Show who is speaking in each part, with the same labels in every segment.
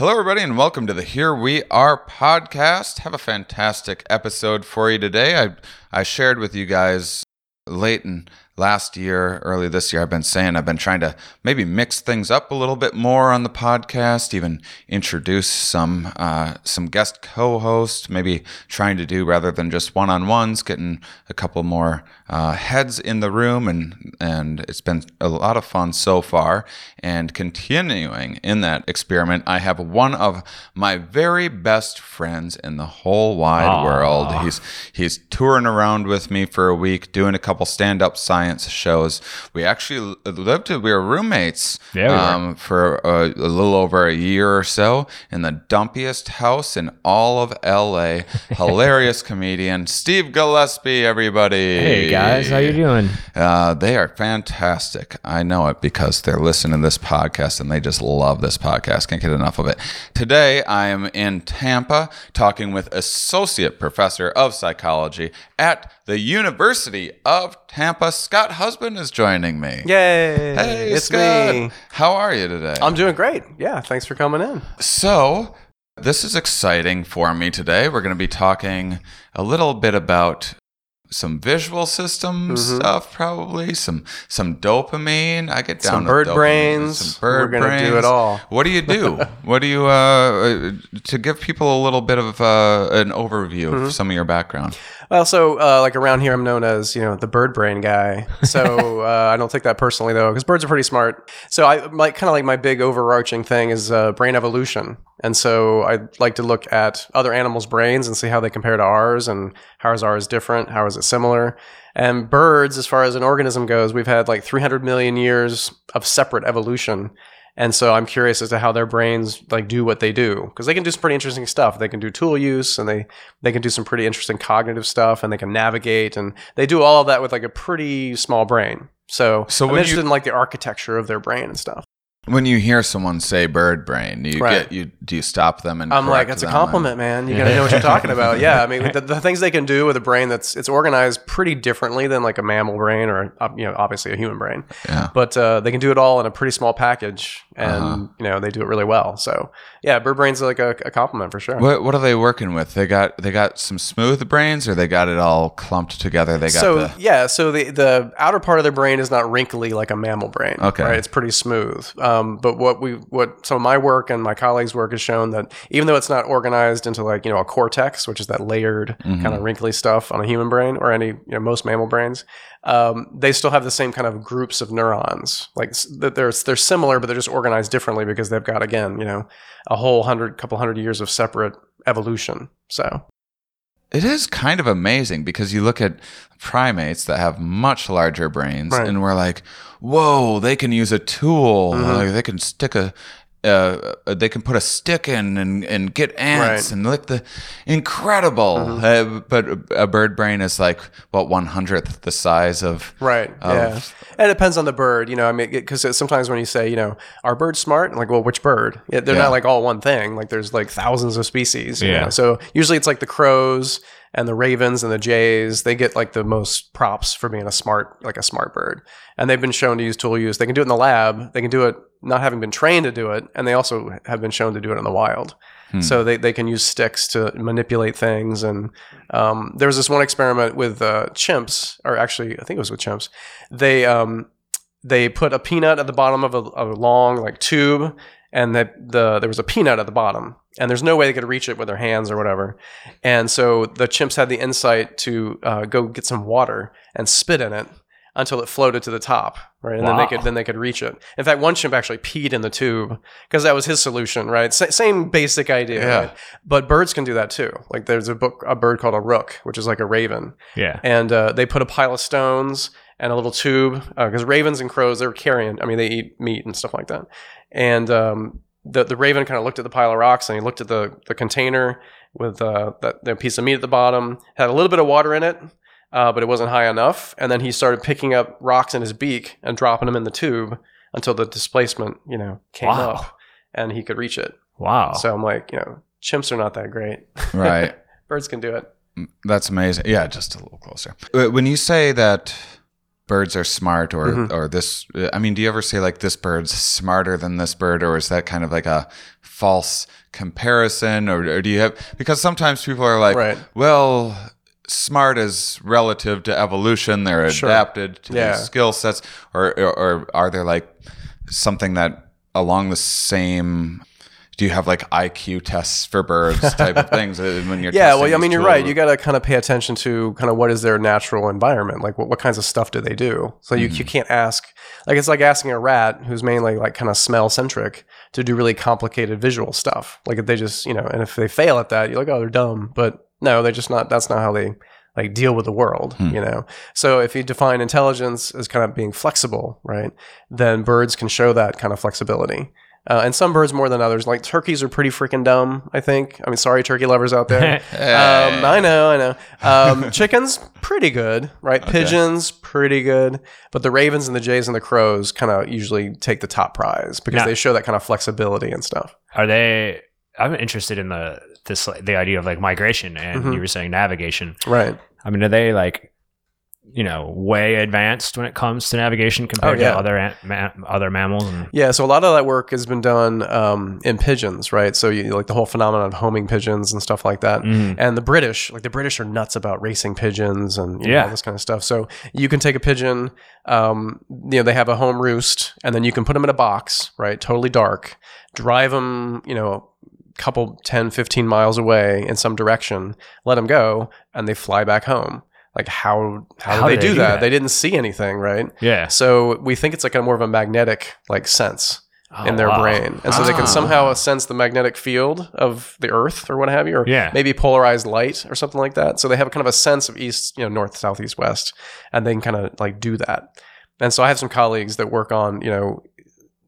Speaker 1: Hello, everybody, and welcome to the Here We Are podcast. Have a fantastic episode for you today. I I shared with you guys late in last year, early this year, I've been saying I've been trying to maybe mix things up a little bit more on the podcast, even introduce some uh, some guest co-hosts, maybe trying to do rather than just one-on-ones, getting a couple more uh, heads in the room, and and it's been a lot of fun so far. And continuing in that experiment, I have one of my very best friends in the whole wide world. He's he's touring around with me for a week, doing a couple stand-up science shows. We actually lived. We were roommates
Speaker 2: Yeah, we
Speaker 1: um, for a, a little over a year or so in the dumpiest house in all of LA. Hilarious comedian Steve Gillespie. Everybody.
Speaker 2: Hey guys, how you doing?
Speaker 1: Uh, they are fantastic. I know it because they're listening to this podcast and they just love this podcast. Can't get enough of it. Today, I am in Tampa talking with Associate Professor of Psychology at the University of Tampa. Scott Husband is joining me.
Speaker 3: Yay!
Speaker 1: Hey,
Speaker 3: it's
Speaker 1: Scott.
Speaker 3: me.
Speaker 1: How are you today?
Speaker 3: I'm doing great. Yeah, thanks for coming in.
Speaker 1: So, this is exciting for me today. We're going to be talking a little bit about some visual system
Speaker 3: Mm-hmm.
Speaker 1: stuff, probably some some dopamine. I get down
Speaker 3: Some bird
Speaker 1: dopamine,
Speaker 3: brains.
Speaker 1: Some bird
Speaker 3: We're gonna do
Speaker 1: brains.
Speaker 3: it all.
Speaker 1: What do you do? what do you uh, to give people a little bit of uh, an overview
Speaker 3: Mm-hmm.
Speaker 1: of some of your background?
Speaker 3: Well, so uh, like around here, I'm known as you know the bird brain guy. So uh, I don't take that personally though, because birds are pretty smart. So I like kind of like my big overarching thing is uh, brain evolution, and so I like to look at other animals' brains and see how they compare to ours, and how is ours different, how is it similar. And birds, as far as an organism goes, we've had like 300 million years of separate evolution. And so I'm curious as to how their brains like do what they do because they can do some pretty interesting stuff. They can do tool use and they they can do some pretty interesting cognitive stuff and they can navigate and they do all of that with like a pretty small brain. So,
Speaker 1: So
Speaker 3: I'm interested
Speaker 1: you-
Speaker 3: in like the architecture of their brain and stuff.
Speaker 1: When you hear someone say bird brain, do you
Speaker 3: Right.
Speaker 1: get you do you stop them and
Speaker 3: I'm like, it's a compliment, man. You gotta know what you're talking about. Yeah, I mean, the, the things they can do with a brain that's it's organized pretty differently than like a mammal brain or uh, you know obviously a human brain.
Speaker 1: Yeah.
Speaker 3: But uh, they can do it all in a pretty small package, and
Speaker 1: Uh-huh.
Speaker 3: you know they do it really well. So yeah, bird brain's like a, a compliment for sure.
Speaker 1: What what are they working with? They got they got some smooth brains, or they got it all clumped together. They got
Speaker 3: so
Speaker 1: the
Speaker 3: yeah, so the the outer part of their brain is not wrinkly like a mammal brain.
Speaker 1: Okay.
Speaker 3: right? It's pretty smooth. Um, but what we what some of my work and my colleagues' work has shown that even though it's not organized into like you know a cortex, which is that layered
Speaker 1: Mm-hmm.
Speaker 3: kind of wrinkly stuff on a human brain or any you know most mammal brains, um, they still have the same kind of groups of neurons. Like that they're they're similar, but they're just organized differently because they've got again you know a whole hundred couple hundred years of separate evolution. So
Speaker 1: It is kind of amazing because you look at primates that have much larger brains,
Speaker 3: Right.
Speaker 1: and we're like, "Whoa, they can use a tool.
Speaker 3: Mm-hmm.
Speaker 1: Like they can stick a." Uh, they can put a stick in and, and get ants
Speaker 3: Right. Mm-hmm.
Speaker 1: and lick the incredible. Uh, but a bird brain is like what one hundredth the size of
Speaker 3: Right.
Speaker 1: of-
Speaker 3: yeah. And it depends on the bird, you know. I mean, because sometimes when you say, you know, are birds smart? I'm like, well, which bird? Yeah, they're
Speaker 1: Yeah.
Speaker 3: not like all one thing. Like, there's like thousands of species. you
Speaker 2: Yeah.
Speaker 3: know? So usually it's like the crows and the ravens and the jays. They get like the most props for being a smart, like a smart bird. And they've been shown to use tool use. They can do it in the lab. They can do it not having been trained to do it, and they also have been shown to do it in the wild. So they, they can use sticks to manipulate things. And um, there was this one experiment with uh, chimps, or actually, I think it was with chimps. They um, they put a peanut at the bottom of a, of a long like tube, and that the there was a peanut at the bottom, and there's no way they could reach it with their hands or whatever. And so the chimps had the insight to uh, go get some water and spit in it until it floated to the top, right? And then they could then they could reach it. In fact, one chimp actually peed in the tube because that was his solution, right? Sa- same basic idea,
Speaker 1: Yeah.
Speaker 3: right? But birds can do that too. Like there's a book, a bird called a rook, which is like a raven,
Speaker 2: Yeah.
Speaker 3: and uh, they put a pile of stones and a little tube because ravens and crows they're carrion. I mean, they eat meat and stuff like that. And um, the the raven kind of looked at the pile of rocks and he looked at the the container with uh, that the piece of meat at the bottom, had a little bit of water in it. uh, but it wasn't high enough. And then he started picking up rocks in his beak and dropping them in the tube until the displacement, you know, came
Speaker 4: Wow.
Speaker 3: up and he could reach it.
Speaker 4: Wow.
Speaker 3: So I'm like, you know, chimps are not that great.
Speaker 1: Right.
Speaker 3: Birds can do it.
Speaker 1: That's amazing. Yeah, just a little closer. Uh, When you say that birds are smart or
Speaker 3: Mhm.
Speaker 1: or this I mean, do you ever say like this bird's smarter than this bird or is that kind of like a false comparison or, or do you have because sometimes people are like,
Speaker 3: Right.
Speaker 1: well, smart is relative to evolution. They're
Speaker 3: Sure.
Speaker 1: adapted to
Speaker 3: Yeah.
Speaker 1: skill sets or, or or are there like something that along the same do you have like IQ tests for birds type of things uh, when you're
Speaker 3: Yeah, well, I mean, you're right. You got to kind of pay attention to kind of what is their natural environment, like what, what kinds of stuff do they do. So you,
Speaker 1: Mm-hmm.
Speaker 3: you can't ask, like it's like asking a rat who's mainly like kind of smell centric to do really complicated visual stuff. Like if they just, you know, and if they fail at that, you're like, oh, they're dumb. But no, they're just not. That's not how they like deal with the world,
Speaker 1: Hmm.
Speaker 3: you know. So if you define intelligence as kind of being flexible, right, then birds can show that kind of flexibility. Uh, and some birds more than others. Like turkeys are pretty freaking dumb. I think. I mean, sorry, turkey lovers out there. Um, I know, I know. Um, chickens, pretty good, right? Pigeons, pretty good. But the ravens and the jays and the crows kind of usually take the top prize because
Speaker 4: Now-
Speaker 3: they show that kind of flexibility and stuff.
Speaker 4: Are they? I'm interested in the this the idea of like migration, and
Speaker 3: Mhm.
Speaker 4: you were saying navigation.
Speaker 3: Right.
Speaker 4: I mean, are they like, you know, way advanced when it comes to navigation compared
Speaker 3: Oh, yeah.
Speaker 4: to other ma- other mammals? And,
Speaker 3: Yeah, so a lot of that work has been done um, in pigeons, right? So you like the whole phenomenon of homing pigeons and stuff like that.
Speaker 4: Mhm.
Speaker 3: And the British, like the British are nuts about racing pigeons and you know,
Speaker 4: Yeah.
Speaker 3: all this kind of stuff. So you can take a pigeon, um, you know, they have a home roost, and then you can put them in a box, right? Totally dark, drive them, you know, a couple 10, 15 miles away in some direction, let them go, and they fly back home. Like how how,
Speaker 4: How
Speaker 3: do they,
Speaker 4: do they do
Speaker 3: that?
Speaker 4: that?
Speaker 3: They didn't see anything, right?
Speaker 4: yeah,
Speaker 3: So we think it's like a more of a magnetic like sense in
Speaker 4: Oh,
Speaker 3: their
Speaker 4: wow.
Speaker 3: brain, and so they
Speaker 1: Ah.
Speaker 3: can somehow sense the magnetic field of the Earth or what have you, or
Speaker 4: Yeah.
Speaker 3: maybe polarized light or something like that. So they have kind of a sense of east, you know, north, south, east, west, and they can kind of like do that. And so I have some colleagues that work on, you know,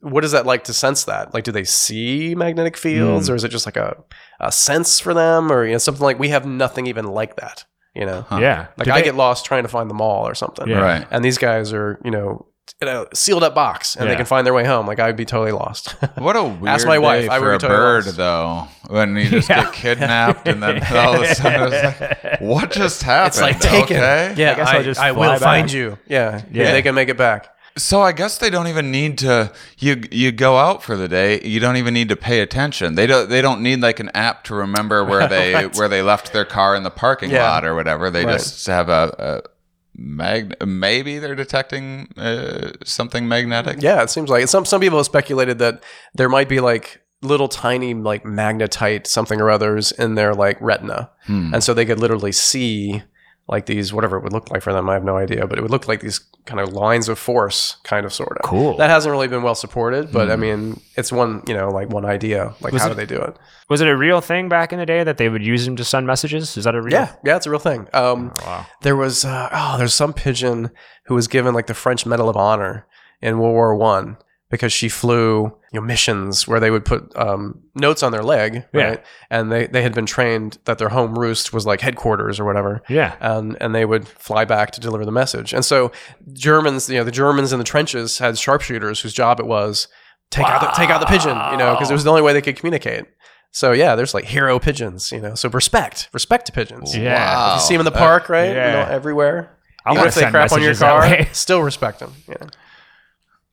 Speaker 3: what is that like to sense that? Like, do they see magnetic fields,
Speaker 4: Hmm.
Speaker 3: or is it just like a, a sense for them, or you know, something like we have nothing even like that, you know?
Speaker 1: Huh.
Speaker 4: Yeah,
Speaker 3: Like
Speaker 4: Do
Speaker 3: I
Speaker 4: they-
Speaker 3: get lost trying to find the mall or something
Speaker 4: Yeah.
Speaker 1: Right.
Speaker 3: and these guys are you know in a sealed up box and they can find their way home like i'd be totally lost
Speaker 1: What a weird
Speaker 3: Ask my wife,
Speaker 1: day
Speaker 3: I would
Speaker 1: for
Speaker 3: be
Speaker 1: a
Speaker 3: totally
Speaker 1: bird,
Speaker 3: lost.
Speaker 1: though. When you just
Speaker 4: Yeah.
Speaker 1: get kidnapped and then all of a sudden it's like, what just happened?
Speaker 3: it's like taken
Speaker 1: Okay.
Speaker 3: yeah
Speaker 4: I guess I'll just
Speaker 3: I
Speaker 4: fly
Speaker 3: will find you yeah
Speaker 4: Yeah.
Speaker 3: yeah they can make it back
Speaker 1: So I guess they don't even need to. You you go out for the day. You don't even need to pay attention. They don't. They don't need like an app to remember where they
Speaker 3: Right.
Speaker 1: where they left their car in the parking
Speaker 3: Yeah.
Speaker 1: lot or whatever. They
Speaker 3: Right.
Speaker 1: just have a. a Mag- maybe they're detecting uh, something magnetic.
Speaker 3: yeah it seems like it. some some people have speculated that there might be like little tiny like magnetite something or others in their like retina
Speaker 1: Hmm.
Speaker 3: and so they could literally see like these whatever it would look like for them i have no idea but it would look like these kind of lines of force kind of sort of
Speaker 4: Cool.
Speaker 3: that hasn't really been well supported but i
Speaker 1: Hmm.
Speaker 3: mean it's one you know like one idea like
Speaker 4: Was
Speaker 3: how
Speaker 4: it-
Speaker 3: do they do it
Speaker 4: Was it a real thing back in the day that they would use them to send messages? Is that a real?
Speaker 3: Yeah, yeah, it's a real thing. Um,
Speaker 4: Oh, wow.
Speaker 3: there was uh, oh, there's some pigeon who was given like the French Medal of Honor in World War One because she flew you know missions where they would put um, notes on their leg,
Speaker 4: Yeah.
Speaker 3: right? And they they had been trained that their home roost was like headquarters or whatever.
Speaker 4: Yeah.
Speaker 3: And, and they would fly back to deliver the message. And so Germans, you know, the Germans in the trenches had sharpshooters whose job it was take out the, take out the pigeon, you know, because it was the only way they could communicate. So yeah, there's like hero pigeons, you know. So respect, respect to pigeons.
Speaker 4: Yeah.
Speaker 1: Wow.
Speaker 3: You see them in the park, right? You
Speaker 4: yeah.
Speaker 3: know, everywhere.
Speaker 4: I
Speaker 3: Even
Speaker 4: wanna
Speaker 3: if they
Speaker 4: send
Speaker 3: crap on your car, still respect them. Yeah.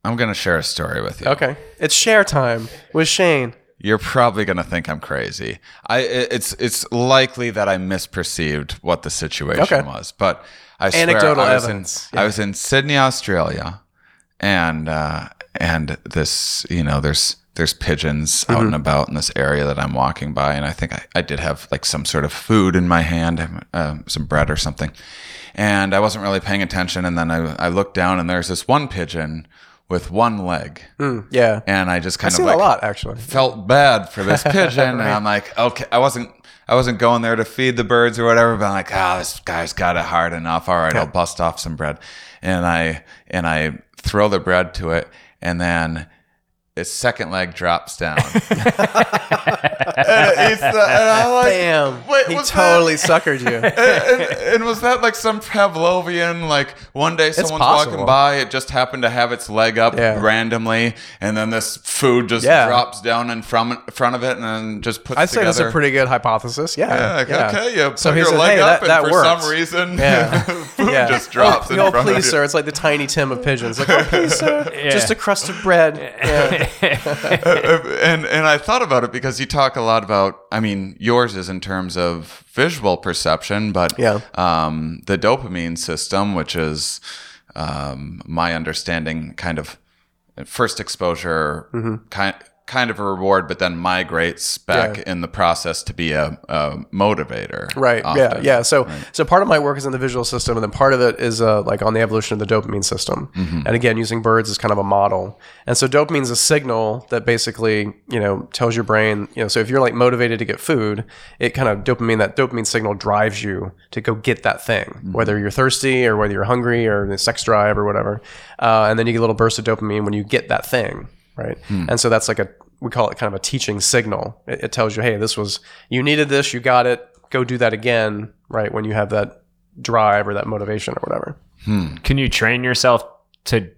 Speaker 1: I'm gonna share a story with you.
Speaker 3: Okay. It's share time with Shane.
Speaker 1: You're probably gonna think I'm crazy. I it's it's likely that I misperceived what the situation
Speaker 3: Okay.
Speaker 1: was, but I swear
Speaker 3: Anecdotal
Speaker 1: I was
Speaker 3: evidence,
Speaker 1: in
Speaker 3: yeah.
Speaker 1: I was in Sydney, Australia, and uh, and this you know there's there's pigeons out
Speaker 3: Mm-hmm.
Speaker 1: and about in this area that I'm walking by, and I think I, I did have like some sort of food in my hand, um, some bread or something, and I wasn't really paying attention, and then I I looked down and there's this one pigeon with one leg,
Speaker 3: Mm, yeah.
Speaker 1: and I just
Speaker 3: I
Speaker 1: kind
Speaker 3: see
Speaker 1: of
Speaker 3: that
Speaker 1: like
Speaker 3: a lot actually.
Speaker 1: felt bad for this pigeon, and I'm like, okay, I wasn't, I wasn't going there to feed the birds or whatever, but I'm like, ah, this guy's got it hard enough. All right, I'll bust off some bread, and I and I throw the bread to it, and then his second leg drops down. and, he's, uh, and I'm like,
Speaker 3: Damn.
Speaker 1: Wait,
Speaker 3: he
Speaker 1: was
Speaker 3: totally suckered you.
Speaker 1: and, and, and was that like some Pavlovian, like one day someone's walking by, it just happened to have its leg up
Speaker 3: Yeah.
Speaker 1: randomly, and then this food just
Speaker 3: Yeah.
Speaker 1: drops down in front, front of it and then just puts
Speaker 3: I'd say that's a pretty good hypothesis. Yeah.
Speaker 1: Yeah, like,
Speaker 3: yeah.
Speaker 1: okay, you put
Speaker 3: So
Speaker 1: your
Speaker 3: said,
Speaker 1: leg
Speaker 3: "Hey,
Speaker 1: up,
Speaker 3: that- that
Speaker 1: and for
Speaker 3: worked."
Speaker 1: some reason,
Speaker 3: Yeah.
Speaker 1: food
Speaker 3: Yeah.
Speaker 1: just drops
Speaker 3: Oh,
Speaker 1: in
Speaker 3: oh,
Speaker 1: front
Speaker 3: please,
Speaker 1: of you.
Speaker 3: sir. It's like the tiny Tim of pigeons. Like, oh, please, sir.
Speaker 4: Yeah.
Speaker 3: Just a crust of bread.
Speaker 1: And and I thought about it because you talk a lot about. I mean, yours is in terms of visual perception, but
Speaker 3: Yeah.
Speaker 1: um, the dopamine system, which is um, my understanding, kind of first exposure,
Speaker 3: Mm-hmm.
Speaker 1: kind kind of a reward, but then migrates back
Speaker 3: Yeah.
Speaker 1: in the process to be a, a motivator.
Speaker 3: Right. Yeah.
Speaker 1: often.
Speaker 3: Yeah. So, so part of my work is in the visual system, and then part of it is uh, like on the evolution of the dopamine system.
Speaker 1: Mm-hmm.
Speaker 3: And again, using birds as kind of a model. And so, dopamine is a signal that basically, you know, tells your brain, you know, so if you're like motivated to get food, it kind of dopamine that dopamine signal drives you to go get that thing,
Speaker 1: Mm-hmm.
Speaker 3: whether you're thirsty or whether you're hungry or the sex drive or whatever. Uh, and then you get a little burst of dopamine when you get that thing. Right.
Speaker 1: Hmm.
Speaker 3: And so that's like a, we call it kind of a teaching signal. It, it tells you, hey, this was, you needed this, you got it, go do that again, right? When you have that drive or that motivation or whatever.
Speaker 4: Can you train yourself to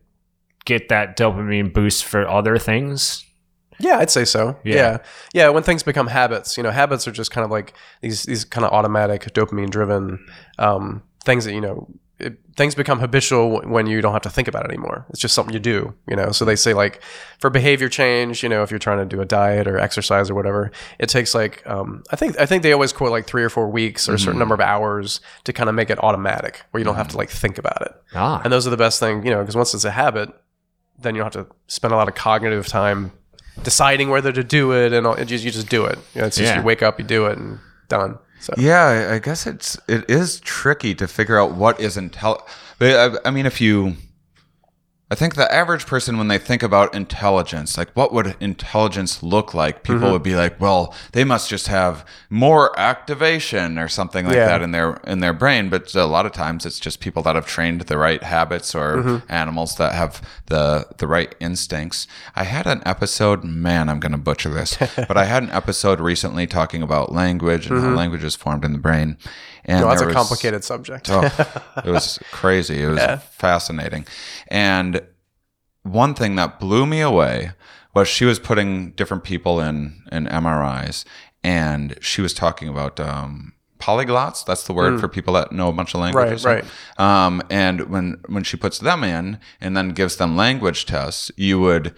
Speaker 4: get that dopamine boost for other things?
Speaker 3: Yeah, I'd say so.
Speaker 4: Yeah.
Speaker 3: Yeah. yeah. when things become habits, you know, habits are just kind of like these these kind of automatic dopamine driven um, things that, you know, it, things become habitual when you don't have to think about it anymore. It's just something you do, you know. So they say like for behavior change, you know, if you're trying to do a diet or exercise or whatever, it takes like um, I think I think they always quote like three or four weeks or a certain number of hours to kind of make it automatic, where you don't have to like think about it.
Speaker 4: Ah,
Speaker 3: And those are the best thing, you know, because once it's a habit, then you don't have to spend a lot of cognitive time deciding whether to do it, and all, just, you just do it. You know, it's just
Speaker 4: Yeah.
Speaker 3: you wake up, you do it, and done. So
Speaker 1: Yeah, I- guess it's it is tricky to figure out what is intel. But I, I mean, if you, I think the average person when they think about intelligence, like what would intelligence look like? People
Speaker 3: Mm-hmm.
Speaker 1: would be like, well, they must just have more activation or something like
Speaker 3: Yeah.
Speaker 1: that in their in their brain. But a lot of times, it's just people that have trained the right habits or
Speaker 3: Mm-hmm.
Speaker 1: animals that have the the right instincts. I had an episode, man, I'm going to butcher this, but I had an episode recently talking about language and how language is formed in the brain. And
Speaker 3: no, that's a
Speaker 1: was-
Speaker 3: complicated subject.
Speaker 1: Oh, it was crazy. It was fascinating. And one thing that blew me away was she was putting different people in in MRIs, and she was talking about um, polyglots. That's the word for people that know a bunch of languages.
Speaker 3: Hmm. right.
Speaker 1: Um, and when when she puts them in and then gives them language tests, you would.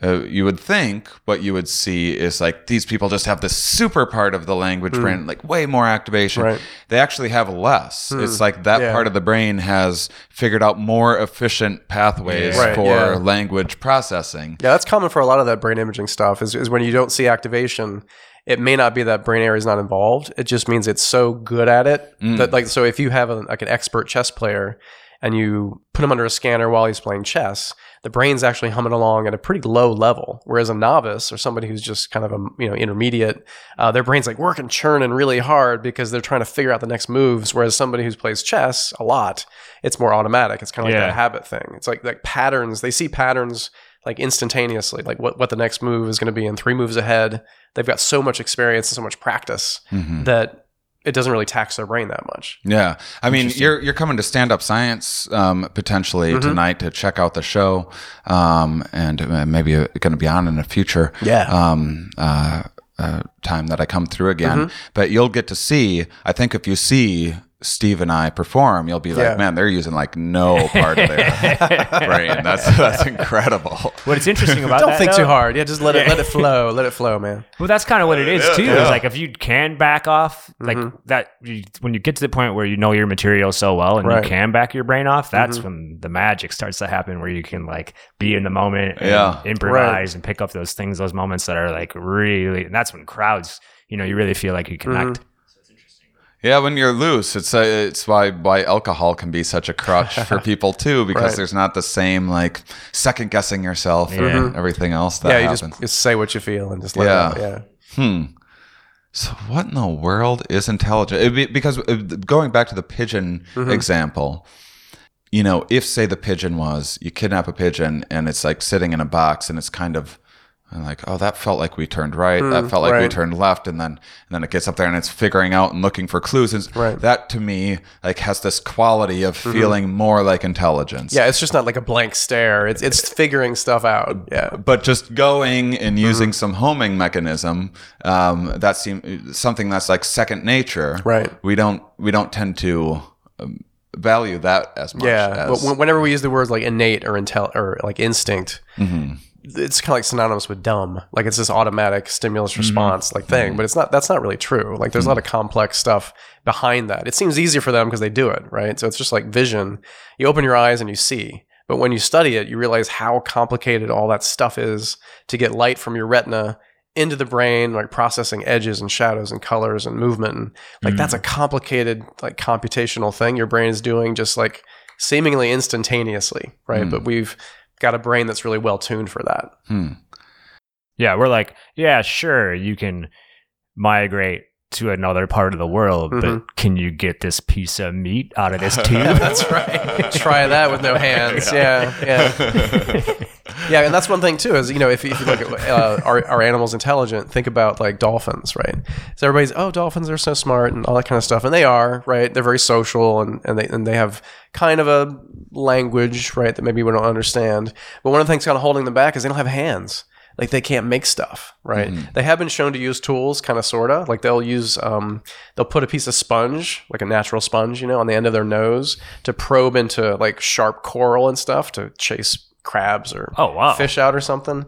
Speaker 1: Uh, you would think what you would see is like these people just have this super part of the language hmm. brain, like way more activation.
Speaker 3: Right.
Speaker 1: They actually have less. Hmm. It's like that
Speaker 3: Yeah.
Speaker 1: part of the brain has figured out more efficient pathways.
Speaker 3: Right,
Speaker 1: for
Speaker 3: yeah.
Speaker 1: language processing.
Speaker 3: Yeah, that's common for a lot of that brain imaging stuff. Is, is when you don't see activation, it may not be that brain area is not involved. It just means it's so good at it hmm. that like so if you have a, like an expert chess player and you put him under a scanner while he's playing chess, the brain's actually humming along at a pretty low level. Whereas a novice or somebody who's just kind of a you know intermediate, uh, their brain's like working churning really hard because they're trying to figure out the next moves. Whereas somebody who plays chess a lot, it's more automatic. It's kind of like
Speaker 4: Yeah.
Speaker 3: that habit thing. It's like like patterns. They see patterns like instantaneously, like what, what the next move is going to be in three moves ahead. They've got so much experience and so much practice
Speaker 1: Mm-hmm.
Speaker 3: that it doesn't really tax their brain that much.
Speaker 1: Yeah, I mean, you're you're coming to Stand Up Science um, potentially
Speaker 3: Mm-hmm.
Speaker 1: tonight to check out the show, um, and uh, maybe going to be on in a future
Speaker 3: Yeah.
Speaker 1: um, uh, uh, time that I come through again.
Speaker 3: Mm-hmm.
Speaker 1: But you'll get to see. I think if you see Steve and I perform, you'll be like,
Speaker 3: Yeah.
Speaker 1: man, they're using like no part of their brain. That's that's incredible.
Speaker 4: What it's interesting about
Speaker 3: Don't
Speaker 4: that,
Speaker 3: think
Speaker 4: though-
Speaker 3: too hard. Yeah, just let it let it flow. Let it flow, man.
Speaker 4: Well, that's kind of what it is too.
Speaker 1: yeah.
Speaker 4: Is like if you can back off, like mm-hmm. that, you, when you get to the point where you know your material so well and
Speaker 3: Right.
Speaker 4: you can back your brain off, that's mm-hmm. when the magic starts to happen. Where you can like be in the moment, and
Speaker 1: Yeah.
Speaker 4: improvise and pick up those things, those moments that are like really. And that's when crowds, you know, you really feel like you connect. Mm-hmm.
Speaker 1: Yeah, when you're loose, it's uh, it's why why alcohol can be such a crutch for people too, because
Speaker 3: Right.
Speaker 1: there's not the same like second guessing yourself and everything else that
Speaker 3: yeah, you
Speaker 1: happens.
Speaker 3: just, just say what you feel and just let
Speaker 1: Yeah.
Speaker 3: it out. Yeah.
Speaker 1: Hmm. So what in the world is intelligent? Be, because uh, going back to the pigeon
Speaker 3: Mm-hmm.
Speaker 1: example, you know, if say the pigeon was you kidnap a pigeon and it's like sitting in a box and it's kind of and like oh that felt like we turned right that felt like we
Speaker 3: Mm,
Speaker 1: turned left and then and then it gets up there and it's figuring out and looking for clues and
Speaker 3: Right. Mm-hmm.
Speaker 1: that to me like has this quality of feeling more like intelligence
Speaker 3: Yeah, it's just not like a blank stare. It's it's figuring stuff out. Yeah.
Speaker 1: but just going and
Speaker 3: Mm-hmm.
Speaker 1: using some homing mechanism um, that seems something that's like second nature
Speaker 3: Right.
Speaker 1: we don't we don't tend to um, value that as much
Speaker 3: Yeah,
Speaker 1: as,
Speaker 3: but whenever we use the words like innate or intel or like instinct,
Speaker 1: Mm-hmm.
Speaker 3: It's kind of like synonymous with dumb. Like it's this automatic stimulus
Speaker 1: Mm-hmm.
Speaker 3: response like thing, mm-hmm. but it's not. That's not really true. Like there's a lot of mm-hmm. complex stuff behind that. It seems easier for them because they do it, right? So it's just like vision. You open your eyes and you see. But when you study it, you realize how complicated all that stuff is to get light from your retina into the brain, like processing edges and shadows and colors and movement. And like that's a mm-hmm. complicated, like computational thing your brain is doing just like seemingly instantaneously, right? Mm. But we've got a brain that's really well tuned for that.
Speaker 1: Hmm.
Speaker 4: Yeah, we're like, yeah, sure, you can migrate to another part of the world,
Speaker 3: Mhm.
Speaker 4: but can you get this piece of meat out of this tube?
Speaker 3: That's right. Try that with no hands. Yeah, yeah, yeah. And that's one thing too. Is you know, if, if you look at uh, are, are animals intelligent? Think about like dolphins, right? So everybody's oh, dolphins are so smart and all that kind of stuff, and they are right. They're very social and and they and they have kind of a language, right, that maybe we don't understand. But one of the things kind of holding them back is they don't have hands. Like they can't make stuff, right? They have been shown to use tools, kind of, sorta. Like they'll use, um, they'll put a piece of sponge, like a natural sponge, you know, on the end of their nose to probe into like sharp coral and stuff to chase crabs or
Speaker 4: Oh, wow.
Speaker 3: fish out or something.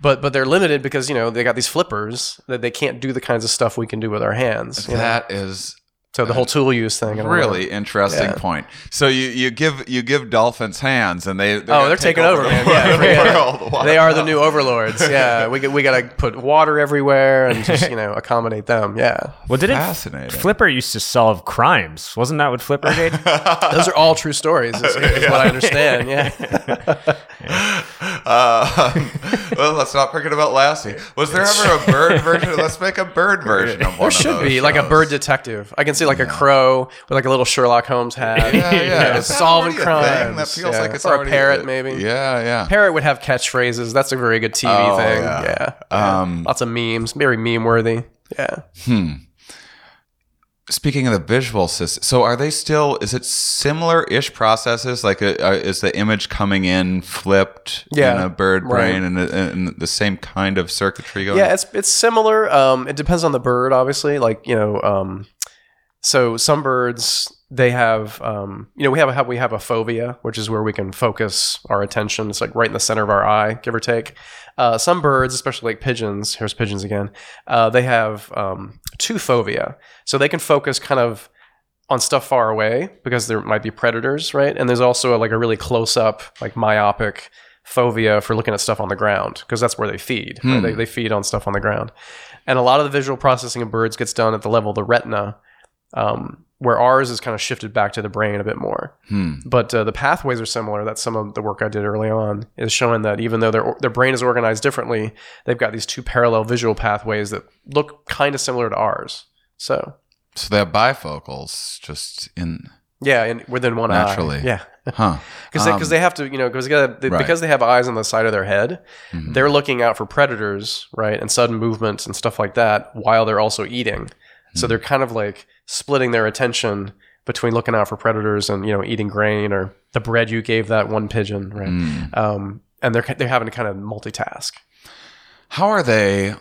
Speaker 3: But but they're limited because you know they got these flippers that they can't do the kinds of stuff we can do with our hands. you know?
Speaker 1: that is
Speaker 3: So the whole tool use thing. I don't
Speaker 1: really interesting
Speaker 3: Yeah.
Speaker 1: point. So you, you give you give dolphins hands and they
Speaker 3: Oh,
Speaker 1: gonna
Speaker 3: they're taking over,
Speaker 1: the
Speaker 3: man. Yeah,
Speaker 1: world-
Speaker 3: forget it.
Speaker 1: world. Wow.
Speaker 3: They are the new overlords. Yeah, we got, we got to put water everywhere and just you know accommodate them. Yeah,
Speaker 4: well, didn't
Speaker 1: Fascinating.
Speaker 4: Flipper used to solve crimes? Wasn't that what Flipper did?
Speaker 3: those are all true stories. Is, is what I understand. Yeah,
Speaker 1: Uh, well, let's not forget about Lassie. Was there ever a bird version? Let's make a bird version of one
Speaker 3: there
Speaker 1: of
Speaker 3: should
Speaker 1: those
Speaker 3: be like a bird detective. I can see like a crow with like a little Sherlock Holmes hat.
Speaker 1: Yeah, yeah.
Speaker 3: you know,
Speaker 1: Is that
Speaker 3: solving
Speaker 1: already a
Speaker 3: crimes.
Speaker 1: thing? That feels
Speaker 3: yeah.
Speaker 1: like it's
Speaker 3: or
Speaker 1: already
Speaker 3: a parrot maybe.
Speaker 1: Yeah, yeah.
Speaker 3: Parrot would have catchphrases. That's a very good TV
Speaker 1: Oh,
Speaker 3: thing.
Speaker 1: yeah.
Speaker 3: Yeah. yeah.
Speaker 1: Um,
Speaker 3: Lots of memes. Very meme worthy. Yeah. Hmm.
Speaker 1: Speaking of the visual system, so are they still? Is it similar-ish processes? Like, uh, uh, is the image coming in flipped
Speaker 3: Yeah,
Speaker 1: in a bird
Speaker 3: right.
Speaker 1: brain and, and the same kind of circuitry going?
Speaker 3: Yeah, it's it's similar. Um, it depends on the bird, obviously. Like you know, um, so some birds they have, um, you know, we have a we have a fovea, which is where we can focus our attention. It's like right in the center of our eye, give or take. Uh, some birds, especially like pigeons, here's pigeons again. Uh, they have um, two fovea, so they can focus kind of on stuff far away because there might be predators, right? And there's also like a really close up, like myopic fovea for looking at stuff on the ground because that's where they feed. right? They, they feed on stuff on the ground. And a lot of the visual processing of birds gets done at the level of the retina, um, where ours is kind of shifted back to the brain a bit more.
Speaker 1: Hmm.
Speaker 3: But uh, the pathways are similar. That's some of the work I did early on is showing that even though their their brain is organized differently, they've got these two parallel visual pathways that look kind of similar to ours. So
Speaker 1: So they have bifocals just in,
Speaker 3: yeah, and within one
Speaker 1: Naturally.
Speaker 3: eye. Yeah.
Speaker 1: huh?
Speaker 3: because they, 'cause they have to, you know, because they,
Speaker 1: Right.
Speaker 3: because they have eyes on the side of their head,
Speaker 1: Mhm.
Speaker 3: they're looking out for predators, right, and sudden movements and stuff like that, while they're also eating. So
Speaker 1: Hmm.
Speaker 3: they're kind of like splitting their attention between looking out for predators and you know eating grain or the bread you gave that one pigeon, right?
Speaker 1: Mm.
Speaker 3: Um, and they're they're having to kind of multitask.
Speaker 1: How are they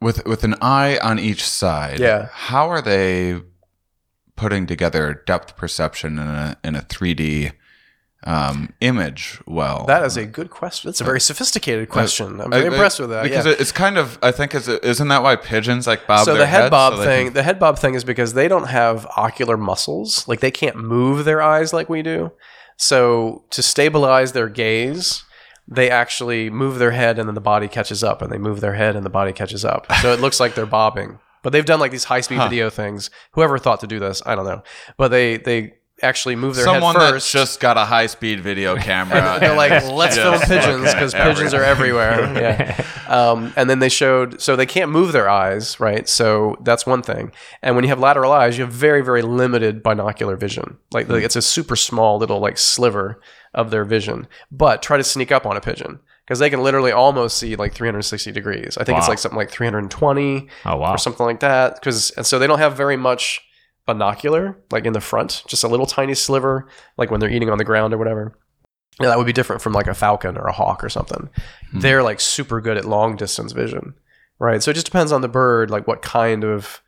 Speaker 1: with with an eye on each side?
Speaker 3: Yeah.
Speaker 1: How are they putting together depth perception in a in a 3D um, image well?
Speaker 3: That is a good question. That's a very sophisticated question. I'm very
Speaker 1: I- I-
Speaker 3: impressed with that.
Speaker 1: because
Speaker 3: yeah.
Speaker 1: it's kind of I think is isn't that why pigeons like bob
Speaker 3: so
Speaker 1: their
Speaker 3: the head
Speaker 1: heads
Speaker 3: bob
Speaker 1: so
Speaker 3: thing
Speaker 1: can-
Speaker 3: the head bob thing is because they don't have ocular muscles like they can't move their eyes like we do so to stabilize their gaze they actually move their head and then the body catches up and they move their head and the body catches up so it looks like they're bobbing but they've done like these high-speed video things whoever thought to do this i don't know but they they actually move their
Speaker 1: someone
Speaker 3: head
Speaker 1: that
Speaker 3: first
Speaker 1: just got a high speed video camera.
Speaker 3: they're like, let's film pigeons because pigeons are everywhere. Yeah. Um, and then they showed, so they can't move their eyes, right? So that's one thing. And when you have lateral eyes, you have very, very limited binocular vision. Like, like it's a super small little like sliver of their vision. But try to sneak up on a pigeon because they can literally almost see like 360 degrees. I think it's like something like 320
Speaker 4: Oh wow.
Speaker 3: or something like that. Because and so they don't have very much binocular like in the front, just a little tiny sliver, like when they're eating on the ground or whatever. Yeah, that would be different from like a falcon or a hawk or something.
Speaker 1: Hmm.
Speaker 3: They're like super good at long distance vision, right? So it just depends on the bird, like what kind of,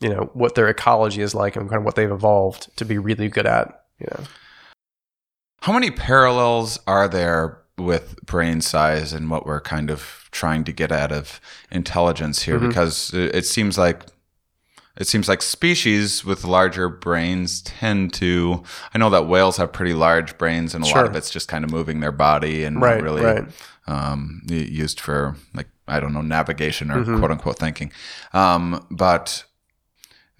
Speaker 3: you know, what their ecology is like and kind of what they've evolved to be really good at. You know,
Speaker 1: How many parallels are there with brain size and what we're kind of trying to get out of intelligence here?
Speaker 3: Mhm.
Speaker 1: Because it seems like it seems like species with larger brains tend to. I know that whales have pretty large brains, and a lot of it's just kind of moving their body and
Speaker 3: right,
Speaker 1: really
Speaker 3: right.
Speaker 1: um, used for like I don't know navigation or
Speaker 3: Mhm.
Speaker 1: quote unquote thinking. Um, but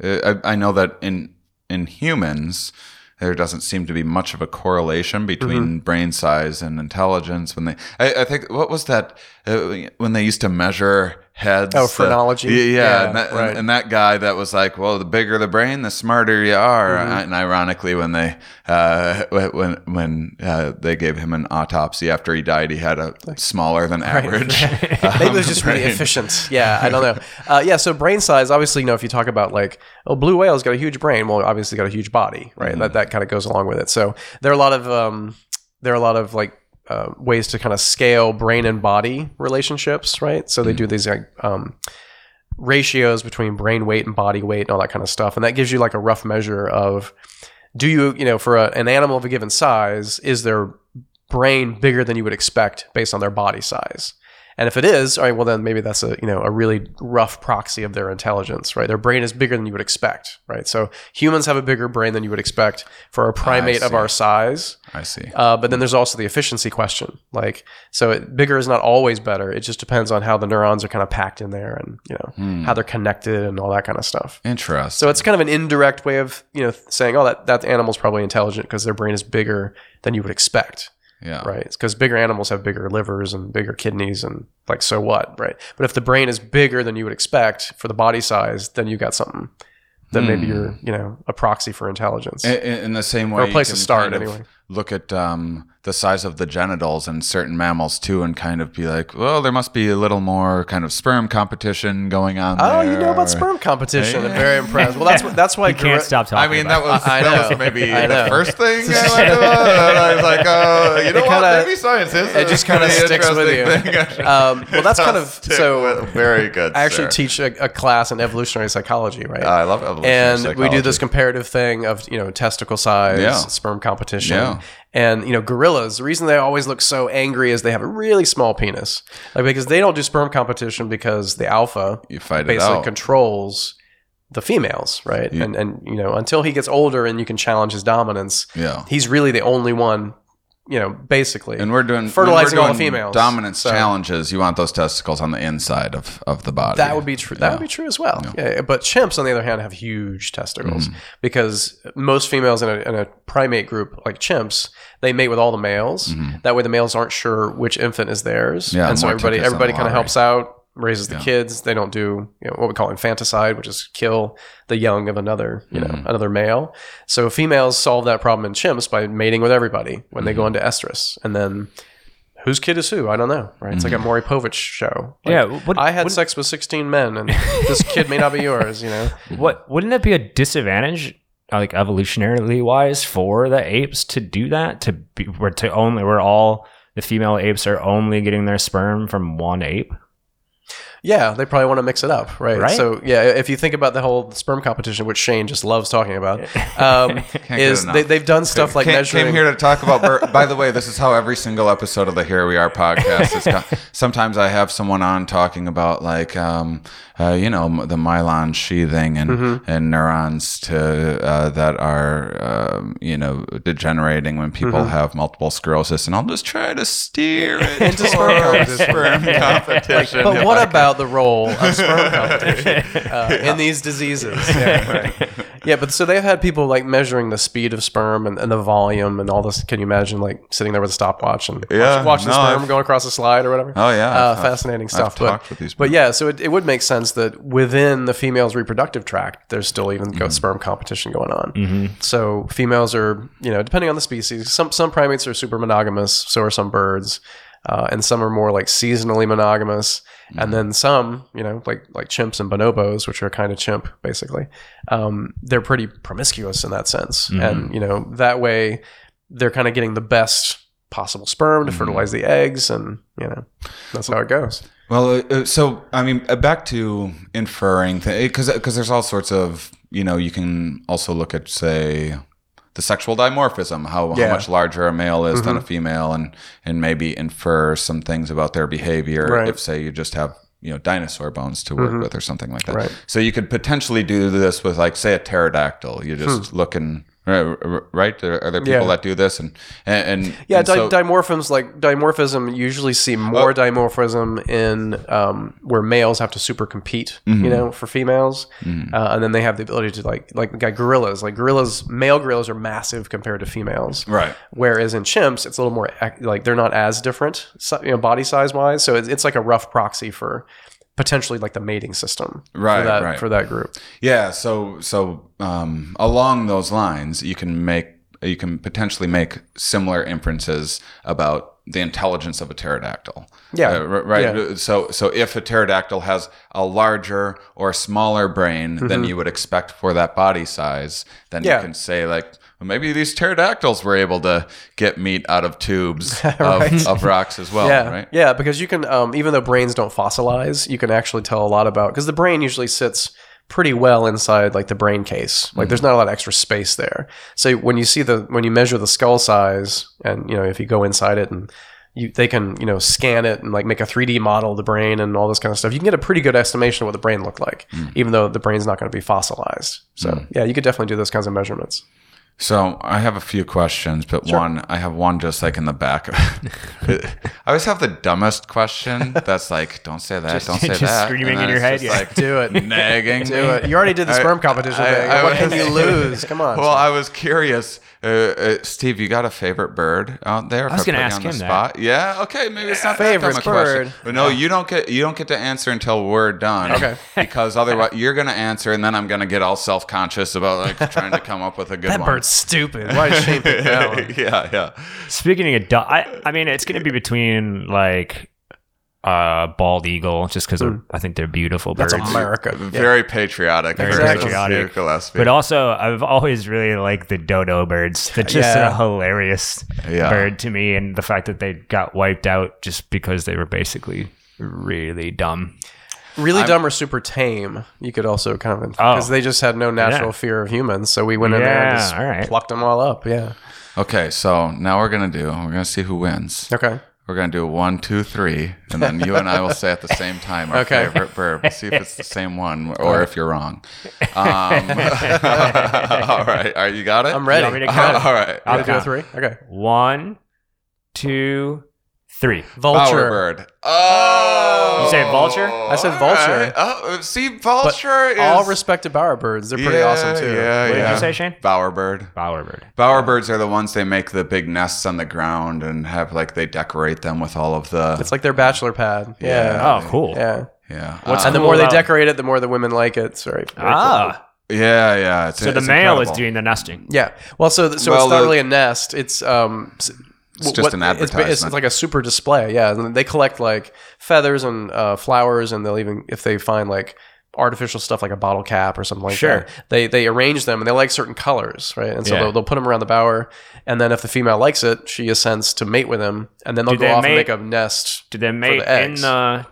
Speaker 1: uh, I, I know that in in humans there doesn't seem to be much of a correlation between
Speaker 3: Mm-hmm.
Speaker 1: brain size and intelligence. When they, I, I think, what was that uh, when they used to measure heads?
Speaker 3: Oh,
Speaker 1: uh,
Speaker 3: phrenology?
Speaker 1: yeah, yeah,
Speaker 3: Yeah,
Speaker 1: and, that,
Speaker 3: right.
Speaker 1: and, and that guy that was like, well, the bigger the brain, the smarter you are.
Speaker 3: Mm-hmm.
Speaker 1: And ironically, when they uh, when when uh, they gave him an autopsy after he died, he had a smaller than average.
Speaker 3: Maybe it was just really efficient. Yeah, I don't know. Uh, yeah, so brain size, obviously, you know, if you talk about like, oh, blue whale's got a huge brain, well, obviously got a huge body, right?
Speaker 1: Mm-hmm.
Speaker 3: That that kind of goes along with it. So there are a lot of um, there are a lot of like uh, ways to kind of scale brain and body relationships, right? So they do these like um, ratios between brain weight and body weight and all that kind of stuff, and that gives you like a rough measure of do you you know for a, an animal of a given size is their brain bigger than you would expect based on their body size and if it is all right well then maybe that's a you know a really rough proxy of their intelligence right? Their brain is bigger than you would expect right? So humans have a bigger brain than you would expect for a primate of our size.
Speaker 1: I see.
Speaker 3: uh, but then there's also the efficiency question. Like so it, bigger is not always better. It just depends on how the neurons are kind of packed in there and you know how they're connected and all that kind of stuff.
Speaker 1: Interesting.
Speaker 3: so it's kind of an indirect way of you know saying, oh, that that animal's probably intelligent because their brain is bigger than you would expect,
Speaker 1: yeah.
Speaker 3: right? Because bigger animals have bigger livers and bigger kidneys, and like so what, right? But if the brain is bigger than you would expect for the body size, then you got something. Then maybe you're hmm. you know a proxy for intelligence.
Speaker 1: In, in the same way,
Speaker 3: Or a
Speaker 1: you
Speaker 3: place to start,
Speaker 1: kind of
Speaker 3: anyway.
Speaker 1: Look at um, the size of the genitals in certain mammals too, and kind of be like, well, there must be a little more kind of sperm competition going on.
Speaker 3: oh, you know about sperm competition? I'm very impressed. Well, that's that's why
Speaker 4: you can't
Speaker 3: gori-
Speaker 4: stop
Speaker 1: I mean,
Speaker 4: about
Speaker 1: that was
Speaker 3: I
Speaker 1: that
Speaker 3: know.
Speaker 1: was maybe
Speaker 3: I
Speaker 1: the first thing I went about. And I was like, oh, you know what?
Speaker 3: kinda-
Speaker 1: Maybe science is.
Speaker 3: it
Speaker 1: a
Speaker 3: just kinda sticks with you.
Speaker 1: thing.
Speaker 3: Um, well, that's kind of so.
Speaker 1: very good.
Speaker 3: I actually
Speaker 1: sir.
Speaker 3: teach a, a class in evolutionary psychology, right?
Speaker 1: I love evolutionary
Speaker 3: and we do this comparative thing of you know testicle size,
Speaker 1: Yeah.
Speaker 3: sperm competition,
Speaker 1: Yeah.
Speaker 3: And you know gorillas. The reason they always look so angry is they have a really small penis, like because they don't do sperm competition because the alpha
Speaker 1: You fight
Speaker 3: basically controls the females, right?
Speaker 1: You-
Speaker 3: and and you know until he gets older and you can challenge his dominance,
Speaker 1: yeah.
Speaker 3: he's really the only one, you know, basically.
Speaker 1: And we're doing
Speaker 3: Fertilizing
Speaker 1: we're
Speaker 3: all the females.
Speaker 1: Dominance
Speaker 3: So-
Speaker 1: challenges. You want those testicles on the inside of, of the body.
Speaker 3: That would be true. That
Speaker 1: Yeah.
Speaker 3: would be true as well. Yeah. yeah. But chimps, on the other hand, have huge testicles
Speaker 1: Mm-hmm.
Speaker 3: because most females in a, in a primate group like chimps, they mate with all the males. That way, the males aren't sure which infant is theirs,
Speaker 1: Mm-hmm. Yeah,
Speaker 3: and so everybody everybody kind of helps out, raises the kids. They don't do you know, what we call infanticide, which is kill the young of another you know
Speaker 1: Mm-hmm.
Speaker 3: another male. So females solve that problem in chimps by mating with everybody when they go
Speaker 1: Mm-hmm.
Speaker 3: into estrus, and then. Whose kid is who? I don't know. Right? It's like a
Speaker 1: Mm-hmm.
Speaker 3: Maury Povich show. Like,
Speaker 4: Yeah, what-
Speaker 3: I had
Speaker 4: what-
Speaker 3: sex with 16 men, and this kid may not be yours. You know,
Speaker 4: What wouldn't it be a disadvantage, like evolutionarily wise, for the apes to do that? To be where to only where all the female apes are only getting their sperm from one ape.
Speaker 3: Yeah, they probably want to mix it up, right?
Speaker 4: Right?
Speaker 3: So yeah, if you think about the whole sperm competition, which Shane just loves talking about, um, is they, they've done stuff like
Speaker 1: came,
Speaker 3: measuring.
Speaker 1: came here to talk about. Bir- By the way, this is how every single episode of the Here We Are podcast is. Go- Sometimes I have someone on talking about like, um, uh, you know, the myelin sheathing and
Speaker 3: Mm-hmm.
Speaker 1: and neurons to uh, that are, um, you know, degenerating when people
Speaker 3: Mm-hmm.
Speaker 1: have multiple sclerosis, and I'll just try to steer it
Speaker 3: Into sperm
Speaker 1: towards
Speaker 3: competition.
Speaker 1: sperm
Speaker 3: but
Speaker 1: if
Speaker 3: what
Speaker 1: I can.
Speaker 3: About the role of sperm competition uh, in these diseases? Yeah, right. yeah, but so they've had people like measuring the speed of sperm and, and the volume and all this. Can you imagine like sitting there with a stopwatch and
Speaker 1: Yeah,
Speaker 3: watch, watching
Speaker 1: no,
Speaker 3: sperm
Speaker 1: I've-
Speaker 3: going across a slide or whatever?
Speaker 1: Oh yeah,
Speaker 3: uh,
Speaker 1: I've-
Speaker 3: fascinating
Speaker 1: I've
Speaker 3: stuff. but,
Speaker 1: with these
Speaker 3: but yeah, so it, it would make sense that within the female's reproductive tract, there's still even
Speaker 1: Mm-hmm.
Speaker 3: sperm competition going on. So females are, you know, depending on the species, some some primates are super monogamous. So are some birds. uh, and some are more like seasonally monogamous, and then some, you know, like like chimps and bonobos, which are kind of chimp basically. Um, they're pretty promiscuous in that sense, and you know that way they're kind of getting the best possible sperm to fertilize the eggs, and you know that's how it goes.
Speaker 1: Well, uh, uh, so I mean, uh, back to inferring because because there's all sorts of you know you can also look at say the sexual dimorphism how,
Speaker 3: Yeah. Mm-hmm.
Speaker 1: how much larger a male is than a female and and maybe infer some things about their behavior
Speaker 3: Right.
Speaker 1: if say you just have you know dinosaur bones to work with or something like that.
Speaker 3: Mm-hmm. Right.
Speaker 1: So you could potentially do this with like say a pterodactyl. You just look and right are are there people.
Speaker 3: Yeah.
Speaker 1: that do this and and, and
Speaker 3: Yeah,
Speaker 1: and
Speaker 3: di-
Speaker 1: so-
Speaker 3: dimorphisms like dimorphism you usually see more dimorphism in um, where males have to super compete,
Speaker 1: Mm-hmm.
Speaker 3: you know, for females, uh, and then they have the ability to like like like gorillas. Like gorillas, male gorillas are massive compared to females,
Speaker 1: right.
Speaker 3: whereas in chimps it's a little more like they're not as different, you know, body size wise. So it's, it's like a rough proxy for potentially like the mating system,
Speaker 1: Right,
Speaker 3: For that,
Speaker 1: right.
Speaker 3: for that group.
Speaker 1: Yeah, so so um, along those lines, you can make you can potentially make similar inferences about the intelligence of a pterodactyl.
Speaker 3: Yeah,
Speaker 1: Uh, right.
Speaker 3: yeah.
Speaker 1: So so if a pterodactyl has a larger or smaller brain than you would expect for that body size, then
Speaker 3: Mm-hmm. Yeah.
Speaker 1: you can say like. Maybe these pterodactyls were able to get meat out of tubes of, of rocks as well,
Speaker 3: yeah,
Speaker 1: right?
Speaker 3: Yeah, because you can, um, even though brains don't fossilize, you can actually tell a lot about because the brain usually sits pretty well inside like the brain case. Like there's mm-hmm. not a lot of extra space there. So when you see the when you measure the skull size, and you know if you go inside it and you, they can you know scan it and like make a 3D model of the brain and all this kind of stuff. You can get a pretty good estimation of what the brain looked like, mm. even though the brain's not going to be fossilized. So mm. yeah, you could definitely do those kinds of measurements.
Speaker 1: So I have a few questions, but one I have one just like in the back. I always have the dumbest question that's like, "Don't say that, don't say
Speaker 4: just
Speaker 1: that,"
Speaker 4: screaming in your head,
Speaker 1: just,
Speaker 4: yeah.
Speaker 1: like
Speaker 3: Do it.
Speaker 1: nagging.
Speaker 3: Do
Speaker 1: me.
Speaker 3: it. You already did the sperm competition
Speaker 1: I-
Speaker 3: thing.
Speaker 1: I
Speaker 3: what can
Speaker 1: was-
Speaker 3: you lose? Come on.
Speaker 1: Well, I was curious, uh, uh, Steve. You got a favorite bird out there? I
Speaker 4: was gonna ask
Speaker 1: on the
Speaker 4: him that.
Speaker 1: Yeah. Okay. Maybe it's not
Speaker 3: Favorite
Speaker 1: that dumb a question.
Speaker 3: bird.
Speaker 1: But no, you don't get you don't get to answer until we're done.
Speaker 3: Okay.
Speaker 1: Because otherwise, you're gonna answer, and then I'm gonna get all self conscious about like trying to come up with a good
Speaker 3: that
Speaker 1: one.
Speaker 3: bird's stupid. Why is Shane pick that one?
Speaker 1: yeah. Yeah.
Speaker 4: Speaking of, du- I, I mean, it's going to be between like uh bald eagle, just because I think they're beautiful birds.
Speaker 3: That's America.
Speaker 1: Very patriotic.
Speaker 4: Very
Speaker 1: versus
Speaker 4: patriotic.
Speaker 1: Gillespie.
Speaker 4: But also, I've always really liked the dodo birds. They're just
Speaker 3: Yeah.
Speaker 4: a hilarious
Speaker 1: Yeah.
Speaker 4: bird to me, and the fact that they got wiped out just because they were basically really dumb.
Speaker 3: Really dumb or super tame. You could also kind of
Speaker 4: Oh.
Speaker 3: because they just had no natural
Speaker 4: Yeah.
Speaker 3: fear of humans, so we went in there and just
Speaker 4: all right.
Speaker 3: plucked them all up. Yeah.
Speaker 1: okay, so now we're gonna do. We're gonna see who wins.
Speaker 3: Okay.
Speaker 1: We're gonna do one, two, three, and then you and I will say at the same time our
Speaker 3: Okay.
Speaker 1: favorite verb. See if it's the same one or if you're wrong. Um, all right, are you got it?
Speaker 3: I'm ready.
Speaker 4: want me to
Speaker 3: I'm
Speaker 4: count?
Speaker 3: ready.
Speaker 1: all right.
Speaker 4: I'll
Speaker 3: Gonna do a
Speaker 4: count.
Speaker 3: three. Okay.
Speaker 4: One, two, three.
Speaker 3: Vulture.
Speaker 1: Bowerbird. Oh,
Speaker 4: You say vulture?
Speaker 3: I said vulture.
Speaker 1: Oh, see,
Speaker 3: But
Speaker 1: vulture is
Speaker 3: all respect to bowerbirds. They're pretty
Speaker 1: Yeah,
Speaker 3: awesome too.
Speaker 1: yeah,
Speaker 4: What
Speaker 1: yeah.
Speaker 4: did you say, Shane?
Speaker 1: bowerbird.
Speaker 4: Bowerbird.
Speaker 1: Bowerbirds are the ones they make the big nests on the ground and have like they decorate them with all of the
Speaker 3: It's like their bachelor pad.
Speaker 1: Yeah.
Speaker 3: Yeah.
Speaker 4: Oh, cool.
Speaker 3: Yeah.
Speaker 1: yeah.
Speaker 4: What's
Speaker 1: Uh,
Speaker 3: And the
Speaker 4: cool
Speaker 3: more they
Speaker 4: about-
Speaker 3: decorate it, the more the women like it. Sorry. Very cool.
Speaker 4: Ah,
Speaker 1: yeah, yeah. It's,
Speaker 4: so the
Speaker 1: it's
Speaker 4: male is
Speaker 1: incredible.
Speaker 4: doing the nesting.
Speaker 3: Yeah. Well, so so
Speaker 1: Well,
Speaker 3: it's not
Speaker 1: the-
Speaker 3: really a nest. It's um. s-
Speaker 1: It's
Speaker 3: wh-
Speaker 1: just an
Speaker 3: It's,
Speaker 1: advertisement.
Speaker 3: it's like a super display. Yeah, and they collect like feathers and uh, flowers, and they'll even if they find like artificial stuff like a bottle cap or something like
Speaker 4: Sure.
Speaker 3: that. They they arrange them and they like certain colors, right? And so
Speaker 4: Yeah.
Speaker 3: they'll, they'll put them around the bower, and then if the female likes it, she assents to mate with him, and then they'll
Speaker 4: Do
Speaker 3: go
Speaker 4: they
Speaker 3: off
Speaker 4: mate-
Speaker 3: and make a nest.
Speaker 4: Do they mate
Speaker 3: the
Speaker 4: in
Speaker 3: eggs.
Speaker 4: the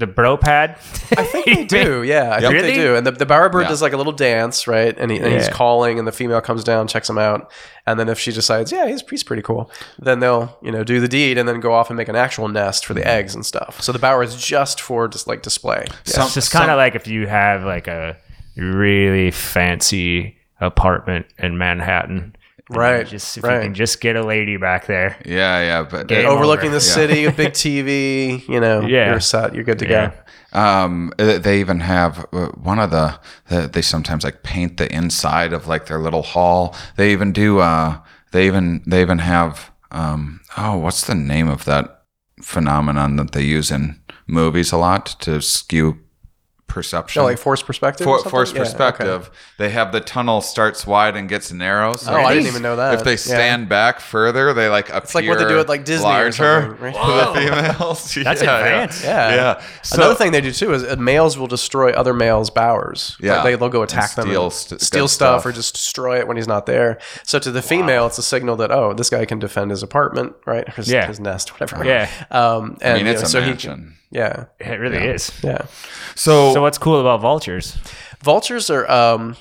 Speaker 4: the bro pad?
Speaker 3: I think they do. Yeah, I think
Speaker 4: Really?
Speaker 3: they do. And the, the bowerbird
Speaker 1: Yeah.
Speaker 3: does like a little dance, right? And, he, and he's calling, and the female comes down, checks him out, and then if she decides, yeah, he's, he's pretty cool, then they'll you know do the deed and then go off and make an actual nest for the mm-hmm. eggs and stuff. So the bower is just for just like display.
Speaker 1: Some-
Speaker 4: It's just kind of like if you have like a really fancy apartment in Manhattan. And you
Speaker 3: Right,
Speaker 4: Just if
Speaker 3: right.
Speaker 4: you can just get a lady back there.
Speaker 1: Yeah, yeah, but
Speaker 4: Game
Speaker 3: Overlooking
Speaker 4: over.
Speaker 3: the
Speaker 1: Yeah.
Speaker 3: city, a big TV, you know,
Speaker 4: Yeah.
Speaker 3: you're set, you're good to
Speaker 4: Yeah.
Speaker 3: go.
Speaker 1: Um, uh, they even have uh, one of the, the. They sometimes like paint the inside of like their little hall. They even do. Uh, they even they even have. Um, oh, what's the name of that phenomenon that they use in movies a lot to skew perception.
Speaker 3: No, like force perspective. or
Speaker 1: For,
Speaker 3: something?
Speaker 1: force
Speaker 3: Yeah, okay.
Speaker 1: perspective, they have the tunnel starts wide and gets narrow. So
Speaker 3: Oh, I didn't even know that.
Speaker 1: If they
Speaker 3: Yeah.
Speaker 1: stand back further, they like appear.
Speaker 3: It's like what they do at like Disney or
Speaker 1: larger
Speaker 3: something, right?
Speaker 1: for the females.
Speaker 4: That's
Speaker 1: yeah,
Speaker 4: advanced.
Speaker 3: Yeah.
Speaker 1: Yeah. So,
Speaker 3: Another thing they do too is uh, males will destroy other males' bowers.
Speaker 1: Yeah.
Speaker 3: Like, they, they'll go attack
Speaker 1: And
Speaker 3: them,
Speaker 1: steal
Speaker 3: and
Speaker 1: st-
Speaker 3: steal stuff,
Speaker 1: stuff.
Speaker 3: or just destroy it when he's not there. So to the female, it's a signal that oh, this guy can defend his apartment, right? His,
Speaker 4: Yeah.
Speaker 3: his nest, whatever.
Speaker 4: Yeah.
Speaker 3: Um, and
Speaker 1: I mean,
Speaker 3: you
Speaker 1: it's
Speaker 3: know,
Speaker 1: a
Speaker 3: so
Speaker 1: mansion.
Speaker 3: can, yeah,
Speaker 4: It really is.
Speaker 3: yeah.
Speaker 1: so,
Speaker 4: So what's cool about vultures?
Speaker 3: Vultures are, um,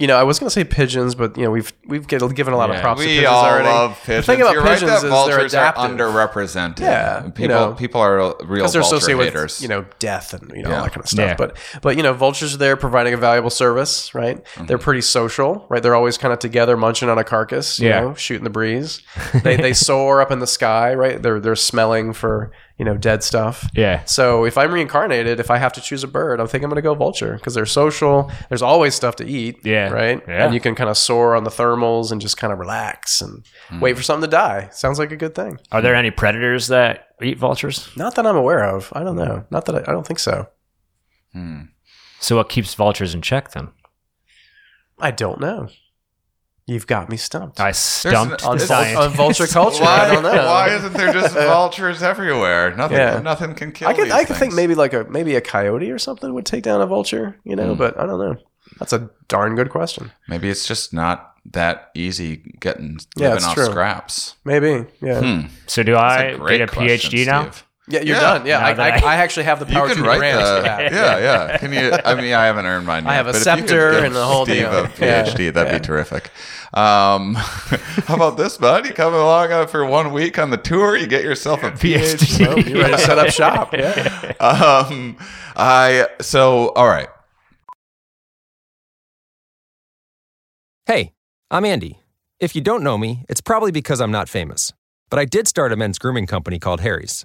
Speaker 3: you know, I was going to say pigeons, but you know, we've we've given a lot of
Speaker 4: Yeah.
Speaker 3: props to
Speaker 1: we
Speaker 3: pigeons
Speaker 1: all
Speaker 3: already.
Speaker 1: love pigeons.
Speaker 3: The thing about
Speaker 1: You're
Speaker 3: pigeons
Speaker 1: right that
Speaker 3: is
Speaker 1: vultures
Speaker 3: they're
Speaker 1: are
Speaker 3: adaptive.
Speaker 1: underrepresented.
Speaker 3: Yeah,
Speaker 1: people
Speaker 3: you know,
Speaker 1: people are real
Speaker 3: because they're
Speaker 1: vulture
Speaker 3: associated
Speaker 1: haters.
Speaker 3: with you know death and you know
Speaker 1: Yeah.
Speaker 3: all that kind of stuff.
Speaker 4: Yeah.
Speaker 3: But but you know vultures are there providing a valuable service, right?
Speaker 1: Mm-hmm.
Speaker 3: They're pretty social, right? They're always kind of together munching on a carcass, you
Speaker 4: Yeah.
Speaker 3: know, shooting the breeze. they they soar up in the sky, right? They're they're smelling for you know dead stuff.
Speaker 4: Yeah.
Speaker 3: So if I'm reincarnated, if I have to choose a bird, I think I'm going to go vulture because they're social. There's always stuff to eat.
Speaker 4: Yeah.
Speaker 3: Right.
Speaker 4: Yeah.
Speaker 3: And you can kind of soar on the thermals and just kind of relax and
Speaker 1: Hmm.
Speaker 3: wait for something to die. Sounds like a good thing.
Speaker 4: Are there any predators that eat vultures?
Speaker 3: Not that I'm aware of. I don't know. Not that I, I don't think so. Hmm.
Speaker 4: So what keeps vultures in check then?
Speaker 3: I don't know. You've got me stumped.
Speaker 4: I stumped
Speaker 1: an-
Speaker 4: the
Speaker 1: is-
Speaker 4: science.
Speaker 3: on vulture culture,
Speaker 1: why,
Speaker 3: I don't know.
Speaker 1: why isn't there just vultures everywhere? Nothing,
Speaker 3: Yeah.
Speaker 1: nothing can kill.
Speaker 3: I could
Speaker 1: these
Speaker 3: I could think maybe like a maybe a coyote or something would take down a vulture, you know, but I don't know. That's a darn good question.
Speaker 1: Maybe it's just not that easy getting
Speaker 3: Yeah,
Speaker 1: living
Speaker 3: it's
Speaker 1: off
Speaker 3: true.
Speaker 1: scraps.
Speaker 3: Maybe. Yeah.
Speaker 1: Hmm.
Speaker 4: so do
Speaker 1: That's
Speaker 4: I
Speaker 1: great
Speaker 4: get a
Speaker 1: question,
Speaker 4: PhD now?
Speaker 1: Steve.
Speaker 3: Yeah, you're
Speaker 1: Yeah,
Speaker 3: done. Yeah, I, I,
Speaker 4: I-
Speaker 3: I actually have the
Speaker 1: You
Speaker 3: power
Speaker 1: can
Speaker 3: to
Speaker 1: write
Speaker 3: grant
Speaker 1: the
Speaker 3: that.
Speaker 1: yeah yeah. Can you? I mean, I haven't earned mine. Yet,
Speaker 3: I have a
Speaker 1: but if you could
Speaker 3: scepter and the whole
Speaker 1: Steve
Speaker 3: deal.
Speaker 1: a PhD.
Speaker 3: Yeah,
Speaker 1: That'd
Speaker 3: yeah.
Speaker 1: be terrific. Um, how about this, bud? You coming along for one week on the tour? You get yourself a PhD.
Speaker 3: Well, you ready to set up shop? Yeah.
Speaker 1: um, I so all right.
Speaker 5: Hey, I'm Andy. If you don't know me, it's probably because I'm not famous. But I did start a men's grooming company called Harry's.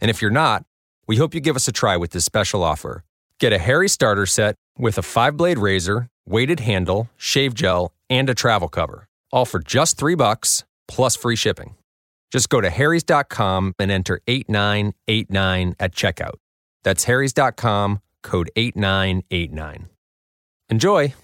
Speaker 5: And if you're not, we hope you give us a try with this special offer. Get a Harry starter set with a five blade razor, weighted handle, shave gel, and a travel cover, all for just three bucks plus free shipping. Just go to harrys.com and enter 8989 at checkout. That's harrys.com, code 8989. Enjoy!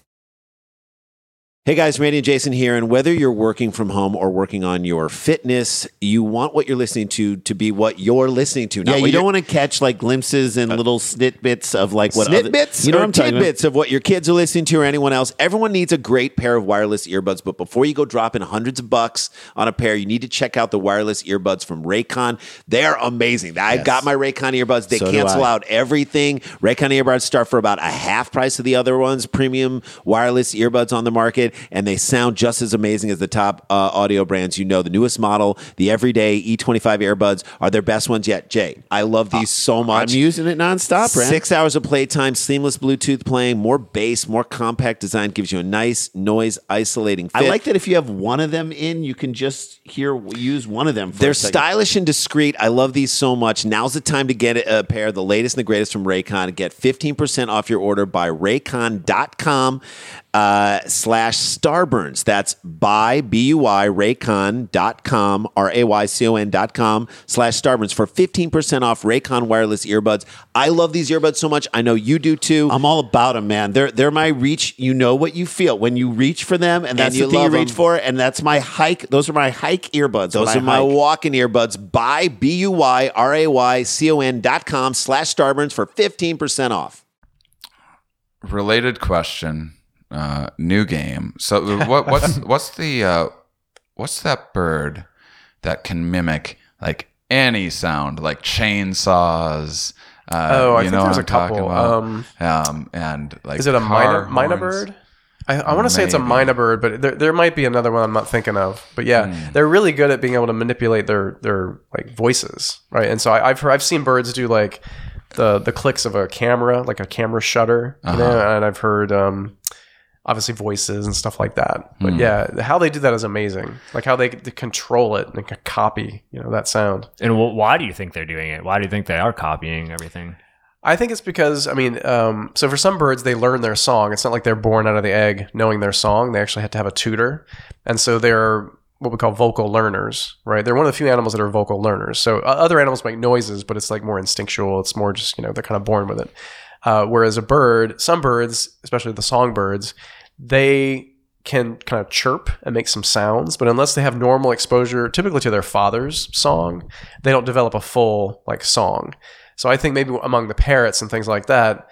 Speaker 2: Hey guys, Randy and Jason here. And whether you're working from home or working on your fitness, you want what you're listening to to be what you're listening to. Not
Speaker 6: Yeah, you don't want to catch like glimpses and uh, little snitbits of like what other- you know what I'm
Speaker 2: tidbits of what your kids are listening to or anyone else. Everyone needs a great pair of wireless earbuds, but before you go dropping hundreds of bucks on a pair, you need to check out the wireless earbuds from Raycon. They are amazing. I got my Raycon earbuds. They
Speaker 6: So
Speaker 2: cancel out everything. Raycon earbuds start for about a half price of the other ones, premium wireless earbuds on the market, and they sound just as amazing as the top uh, audio brands. You know, the newest model, the everyday E25 earbuds are their best ones yet. Jay, I love these so much.
Speaker 6: I'm using it nonstop, Brent.
Speaker 2: Six hours of playtime, seamless Bluetooth playing, more bass, more compact design gives you a nice noise isolating fit.
Speaker 6: I like that if you have one of them in, you can just hear use one of them. For
Speaker 2: They're stylish and discreet. I love these so much. Now's the time to get a pair, the latest and the greatest from Raycon. Get 15% off your order by raycon.com uh, slash starburns. That's by B-U-Y, raycon.com, R-A-Y-C-O-N dot com slash starburns for 15% off Raycon wireless earbuds. I love these earbuds so much. I know you do too.
Speaker 6: I'm all about them, man. They're they're my reach. You know what you feel when you reach for them, and that's
Speaker 2: you
Speaker 6: the thing you
Speaker 2: love
Speaker 6: reach
Speaker 2: 'em.
Speaker 6: for. And that's my hike. Those are my hike earbuds.
Speaker 2: Those
Speaker 6: when
Speaker 2: are my
Speaker 6: hike.
Speaker 2: walking earbuds. Buy B U Y R A Y C O N dot com slash Starburns for 15% off.
Speaker 1: Related question. Uh, new game. So what? What's what's the uh, what's that bird that can mimic like any sound, like chainsaws? Uh,
Speaker 3: Oh, I think
Speaker 1: know
Speaker 3: there's a couple. Um,
Speaker 1: um, and like
Speaker 3: Is it a mynah
Speaker 1: mynah
Speaker 3: bird? I, I want to say it's a mynah bird, but there, there might be another one I'm not thinking of. But yeah,
Speaker 1: Hmm.
Speaker 3: they're really good at being able to manipulate their their like voices, right? And so I, I've heard, I've seen birds do like the the clicks of a camera, like a camera shutter, you know,
Speaker 1: Uh-huh.
Speaker 3: and I've heard um, obviously voices and stuff like that. But
Speaker 1: Hmm.
Speaker 3: yeah, how they do that is amazing. Like how they, they control it and copy, you know, that sound.
Speaker 4: And wh- why do you think they're doing it? Why do you think they are copying everything?
Speaker 3: I think it's because I mean, um, so for some birds they learn their song. It's not like they're born out of the egg knowing their song. They actually had to have a tutor, and so they're what we call vocal learners, right? They're one of the few animals that are vocal learners. So uh, other animals make noises, but it's like more instinctual. It's more just you know they're kind of born with it. Uh, whereas a bird, some birds, especially the songbirds, they can kind of chirp and make some sounds, but unless they have normal exposure, typically to their father's song, they don't develop a full like song. So I think maybe among the parrots and things like that,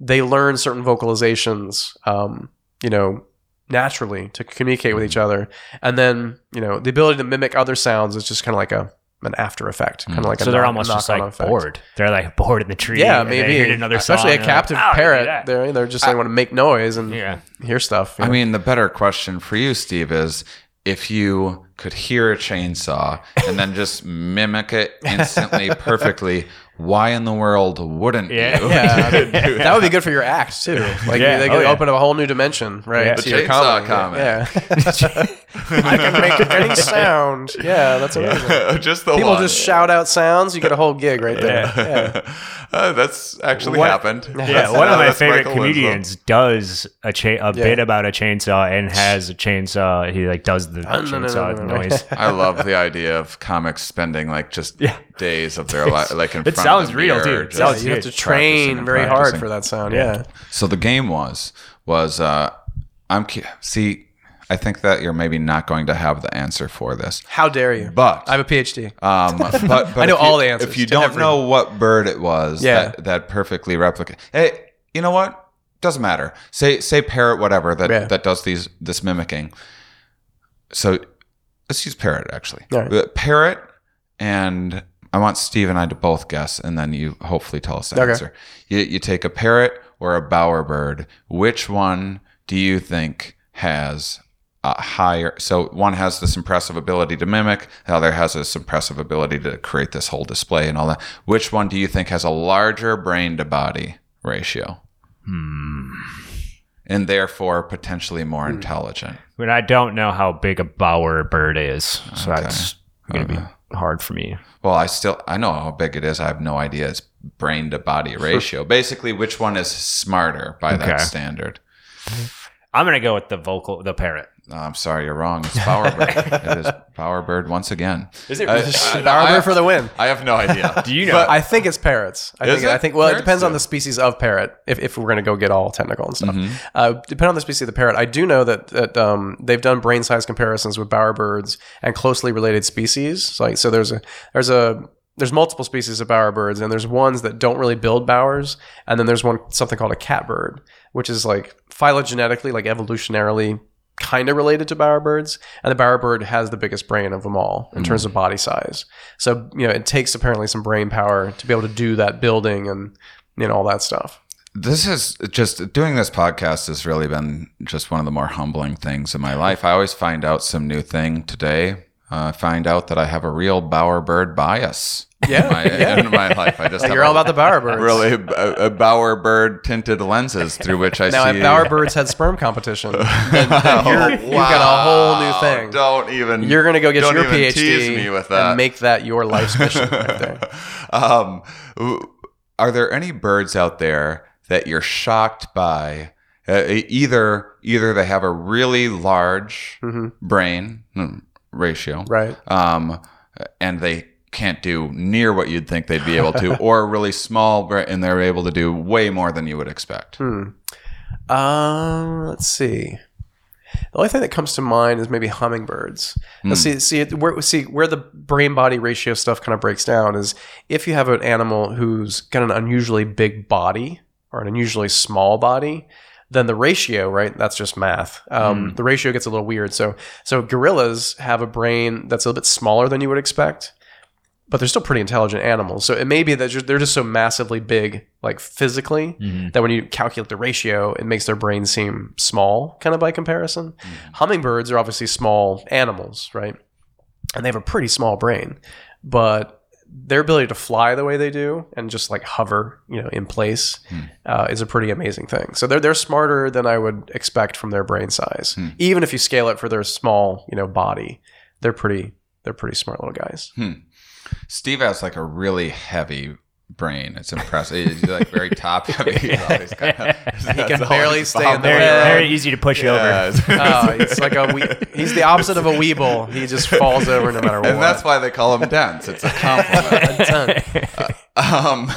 Speaker 3: they learn certain vocalizations, um, you know, naturally to communicate with each other, and then you know the ability to mimic other sounds is just kind of like a an after effect, kind of hmm. like a
Speaker 4: So they're
Speaker 3: knock-
Speaker 4: almost just
Speaker 3: knock-on
Speaker 4: like
Speaker 3: effect.
Speaker 4: bored. They're like bored in the tree.
Speaker 3: Yeah,
Speaker 4: and they
Speaker 3: maybe
Speaker 4: hear another song.
Speaker 3: especially a
Speaker 4: and they're like,
Speaker 3: captive
Speaker 4: "Oh, I can do
Speaker 3: parrot.
Speaker 4: that."
Speaker 3: They're they're just they want to make noise and
Speaker 4: Yeah.
Speaker 3: hear stuff. you
Speaker 1: I
Speaker 3: know?
Speaker 1: mean, the better question for you, Steve, is if you could hear a chainsaw and then just mimic it instantly, perfectly, why in the world wouldn't
Speaker 4: Yeah.
Speaker 1: you?
Speaker 3: Yeah, I mean, that would be good for your act too. Like
Speaker 4: Yeah.
Speaker 3: they
Speaker 4: Oh,
Speaker 3: could
Speaker 4: yeah.
Speaker 3: open up a whole new dimension, right?
Speaker 4: Yeah.
Speaker 3: to
Speaker 1: The
Speaker 3: your
Speaker 1: chainsaw
Speaker 3: comedy.
Speaker 1: comment.
Speaker 3: Yeah, I can make any sound. Yeah, that's amazing.
Speaker 1: just the
Speaker 3: People
Speaker 1: one.
Speaker 3: just shout out sounds. You get a whole gig right there. Yeah.
Speaker 1: Uh, that's actually
Speaker 4: What-
Speaker 1: happened.
Speaker 4: Yeah,
Speaker 1: That's-
Speaker 4: one of my favorite
Speaker 1: Michael Winslow.
Speaker 4: comedians does a cha- a
Speaker 3: Yeah.
Speaker 4: bit about a chainsaw and has a chainsaw. He like does the
Speaker 3: no, no, no,
Speaker 4: chainsaw
Speaker 3: no, no.
Speaker 4: noise.
Speaker 1: I love the idea of comics spending like just
Speaker 4: Yeah.
Speaker 1: days of their life, like in
Speaker 4: It
Speaker 1: front
Speaker 4: sounds
Speaker 1: of the
Speaker 4: real,
Speaker 1: mirror,
Speaker 4: too. It sounds
Speaker 3: you have to
Speaker 4: good.
Speaker 3: train
Speaker 1: practicing
Speaker 3: very hard for that sound. Yeah.
Speaker 1: So the game was was uh I'm see I think that you're maybe not going to have the answer for this.
Speaker 3: How dare you?
Speaker 1: But
Speaker 3: I have a PhD.
Speaker 1: um but, but
Speaker 3: I know
Speaker 1: you-
Speaker 3: all the answers
Speaker 1: If you don't
Speaker 3: every-
Speaker 1: know what bird it was
Speaker 3: Yeah.
Speaker 1: that that perfectly replicate Hey, you know what? Doesn't matter. Say say parrot whatever that
Speaker 3: Yeah.
Speaker 1: that does these this mimicking. So let's use parrot actually.
Speaker 3: All right.
Speaker 1: Uh, Parrot and I want Steve and I to both guess, and then you hopefully tell us the
Speaker 3: Okay.
Speaker 1: answer. You, you take a parrot or a bowerbird. Which one do you think has a higher? So one has this impressive ability to mimic, the other has this impressive ability to create this whole display and all that. Which one do you think has a larger brain to body ratio? Hmm. And therefore potentially more hmm. intelligent.
Speaker 4: But I don't know how big a bower bird is, so that's gonna be
Speaker 3: Uh-huh.
Speaker 4: hard for me.
Speaker 1: Well, I still I know how big it is. I have no idea its brain to body ratio. Basically, which one is smarter by that standard?
Speaker 4: I'm gonna go with the vocal, the parrot.
Speaker 1: No, I'm sorry, you're wrong. It's Bowerbird. it is Bowerbird once again.
Speaker 4: Is it?
Speaker 1: I- I-
Speaker 3: Bowerbird
Speaker 1: I-
Speaker 3: for the win.
Speaker 1: I have no idea.
Speaker 4: Do you know?
Speaker 3: I think it's parrots. I
Speaker 1: Is
Speaker 3: think. I think. Well,
Speaker 1: Parrots
Speaker 3: it depends on the species of parrot. If, if we're going to go get all technical and stuff,
Speaker 1: Mm-hmm.
Speaker 3: uh, depending on the species of the parrot, I do know that that um, they've done brain size comparisons with bowerbirds and closely related species. So, like, so there's a there's a there's multiple species of bowerbirds, and there's ones that don't really build bowers, and then there's one something called a catbird, which is like phylogenetically, like evolutionarily kind of related to bowerbirds, and the bowerbird has the biggest brain of them all in terms of mm. body size. So you know, it takes apparently some brain power to be able to do that building and you know all that stuff.
Speaker 1: this is just doing this podcast has really been just one of the more humbling things in my life. I always find out some new thing today. Uh, find out that I have a real bowerbird bias.
Speaker 3: Yeah,
Speaker 1: in my,
Speaker 3: yeah.
Speaker 1: in my life. I just
Speaker 3: Like you're all about the bowerbirds.
Speaker 1: really a, a bowerbird tinted lenses through which I
Speaker 3: Now,
Speaker 1: see.
Speaker 3: if bowerbirds had sperm competition, then, then you're, you've got a whole new thing.
Speaker 1: Don't even.
Speaker 3: You're going to go get your PhD
Speaker 1: Tease me with that.
Speaker 3: and make that your life's mission right there.
Speaker 1: um, are there any birds out there that you're shocked by? Uh, either either they have a really large brain mm, ratio.
Speaker 3: Right.
Speaker 1: Um, and they can't do near what you'd think they'd be able to, or really small and they're able to do way more than you would expect.
Speaker 3: Hmm. Um, let's see. The only thing that comes to mind is maybe hummingbirds. Now, see, see, where, see where the brain body ratio stuff kind of breaks down is if you have an animal who's got an unusually big body or an unusually small body, then the ratio, right? That's just math. Um, hmm. The ratio gets a little weird. So, so gorillas have a brain that's a little bit smaller than you would expect, but they're still pretty intelligent animals. So it may be that they're just so massively big, like physically, mm-hmm. that when you calculate the ratio, it makes their brain seem small, kind of by comparison. Mm-hmm. Hummingbirds are obviously small animals, right? And they have a pretty small brain, but their ability to fly the way they do and just like hover, you know, in place hmm. uh, is a pretty amazing thing. So they're they're smarter than I would expect from their brain size. Hmm. Even if you scale it for their small, you know, body, they're pretty they're pretty smart little guys. Hmm.
Speaker 1: Steve has like a really heavy brain. It's impressive. He's like very top heavy. He's kinda-
Speaker 3: He can barely stay in the
Speaker 4: Very, very easy to push over.
Speaker 3: Oh, it's like a wee- he's the opposite of a weeble. He just falls over no matter what.
Speaker 1: and that's why they call him dense. It's a compliment. um,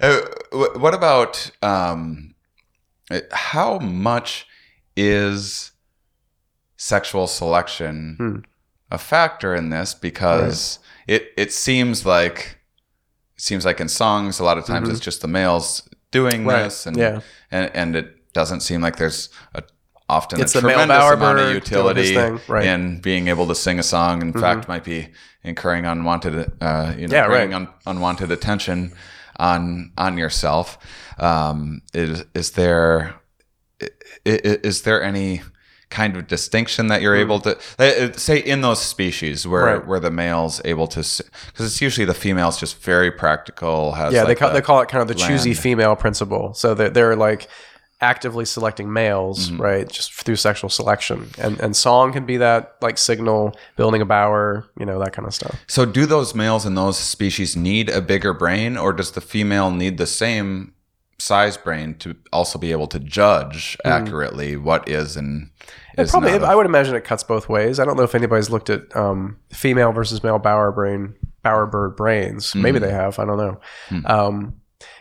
Speaker 1: uh, wh- what about um, how much is sexual selection
Speaker 3: Hmm.
Speaker 1: a factor in this? Because it it seems like it seems like in songs a lot of times it's just the males doing
Speaker 3: Mm-hmm. Right.
Speaker 1: this, and
Speaker 3: Yeah.
Speaker 1: and and it doesn't seem like there's a often
Speaker 3: It's
Speaker 1: a tremendous amount of
Speaker 3: bird doing his
Speaker 1: utility
Speaker 3: right. Mm-hmm.
Speaker 1: in being able to sing a song. In fact, might be incurring unwanted, uh, you know,
Speaker 3: Yeah,
Speaker 1: bringing
Speaker 3: right.
Speaker 1: un- unwanted attention on on yourself. Um, is is there i- i- is there any kind of distinction that you're able to uh, say in those species where
Speaker 3: Hmm. Right.
Speaker 1: where the males able to because it's usually the females just very practical has
Speaker 3: yeah, they call,
Speaker 1: the
Speaker 3: they call it kind of the choosy female principle. So they're, they're like actively selecting males,
Speaker 1: Mm-hmm.
Speaker 3: right, just through sexual selection. And and song can be that like signal, building a bower, you know, that kind of stuff.
Speaker 1: So, do those males in those species need a bigger brain, or does the female need the same size brain to also be able to judge accurately what is and
Speaker 3: It probably,
Speaker 1: a-
Speaker 3: I would imagine it cuts both ways. I don't know if anybody's looked at um, female versus male bower brain, bower bird brains. Maybe
Speaker 1: Mm-hmm.
Speaker 3: they have. I don't know.
Speaker 1: Hmm.
Speaker 3: Um,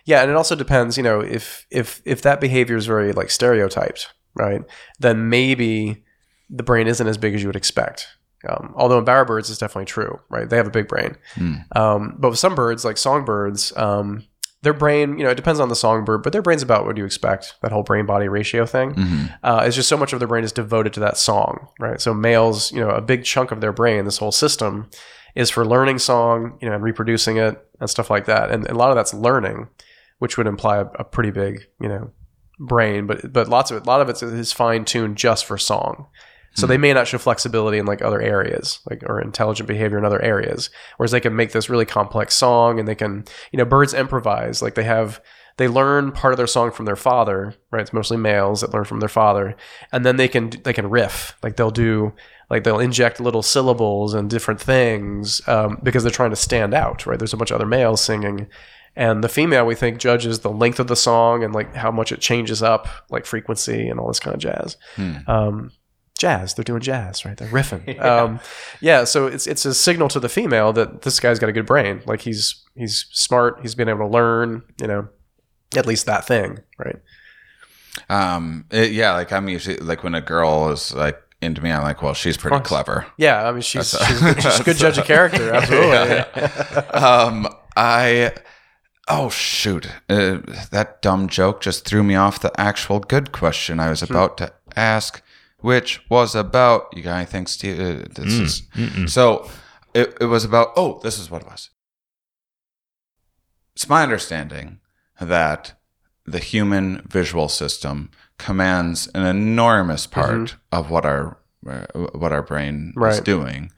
Speaker 3: yeah, and it also depends. You know, if if if that behavior is very like stereotyped, right? Then maybe the brain isn't as big as you would expect. Um, although in bowerbirds, it's definitely true, right? They have a big brain.
Speaker 1: Hmm.
Speaker 3: Um, but with some birds, like songbirds, um, their brain, you know, it depends on the songbird, but their brain's about what you expect. That whole brain body ratio thing
Speaker 1: Mhm.
Speaker 3: uh, is just so much of their brain is devoted to that song, right? So males, you know, a big chunk of their brain, this whole system, is for learning song, you know, and reproducing it and stuff like that. And, and a lot of that's learning, which would imply a, a pretty big, you know, brain. But but lots of it, a lot of it is fine tuned just for song. So they may not show flexibility in like other areas, like or intelligent behavior in other areas. Whereas they can make this really complex song, and they can, you know, birds improvise. Like they have, they learn part of their song from their father, right? It's mostly males that learn from their father, and then they can they can riff. Like they'll do, like they'll inject little syllables and different things um, because they're trying to stand out, right? There's a bunch of other males singing. And the female, we think, judges the length of the song and like how much it changes up, like frequency and all this kind of jazz um, jazz. They're doing jazz, right? They're riffing. yeah. Um, yeah. So it's it's a signal to the female that this guy's got a good brain. Like he's he's smart. He's been able to learn. You know, at least that thing, right?
Speaker 1: Um, it- yeah, like I'm usually like when a girl is like into me, I'm like, well, she's pretty clever.
Speaker 3: Yeah. I mean, she's
Speaker 1: That's-
Speaker 3: she's, a good, she's a good judge of character. Absolutely.
Speaker 1: Yeah, um, I. Oh shoot! Uh, that dumb joke just threw me off the actual good question I was about to ask, which was about. You got anything, Steve? Uh, this is so. It, it was about. Oh, this is what it was. It's my understanding that the human visual system commands an enormous part of what our uh, what our brain is doing.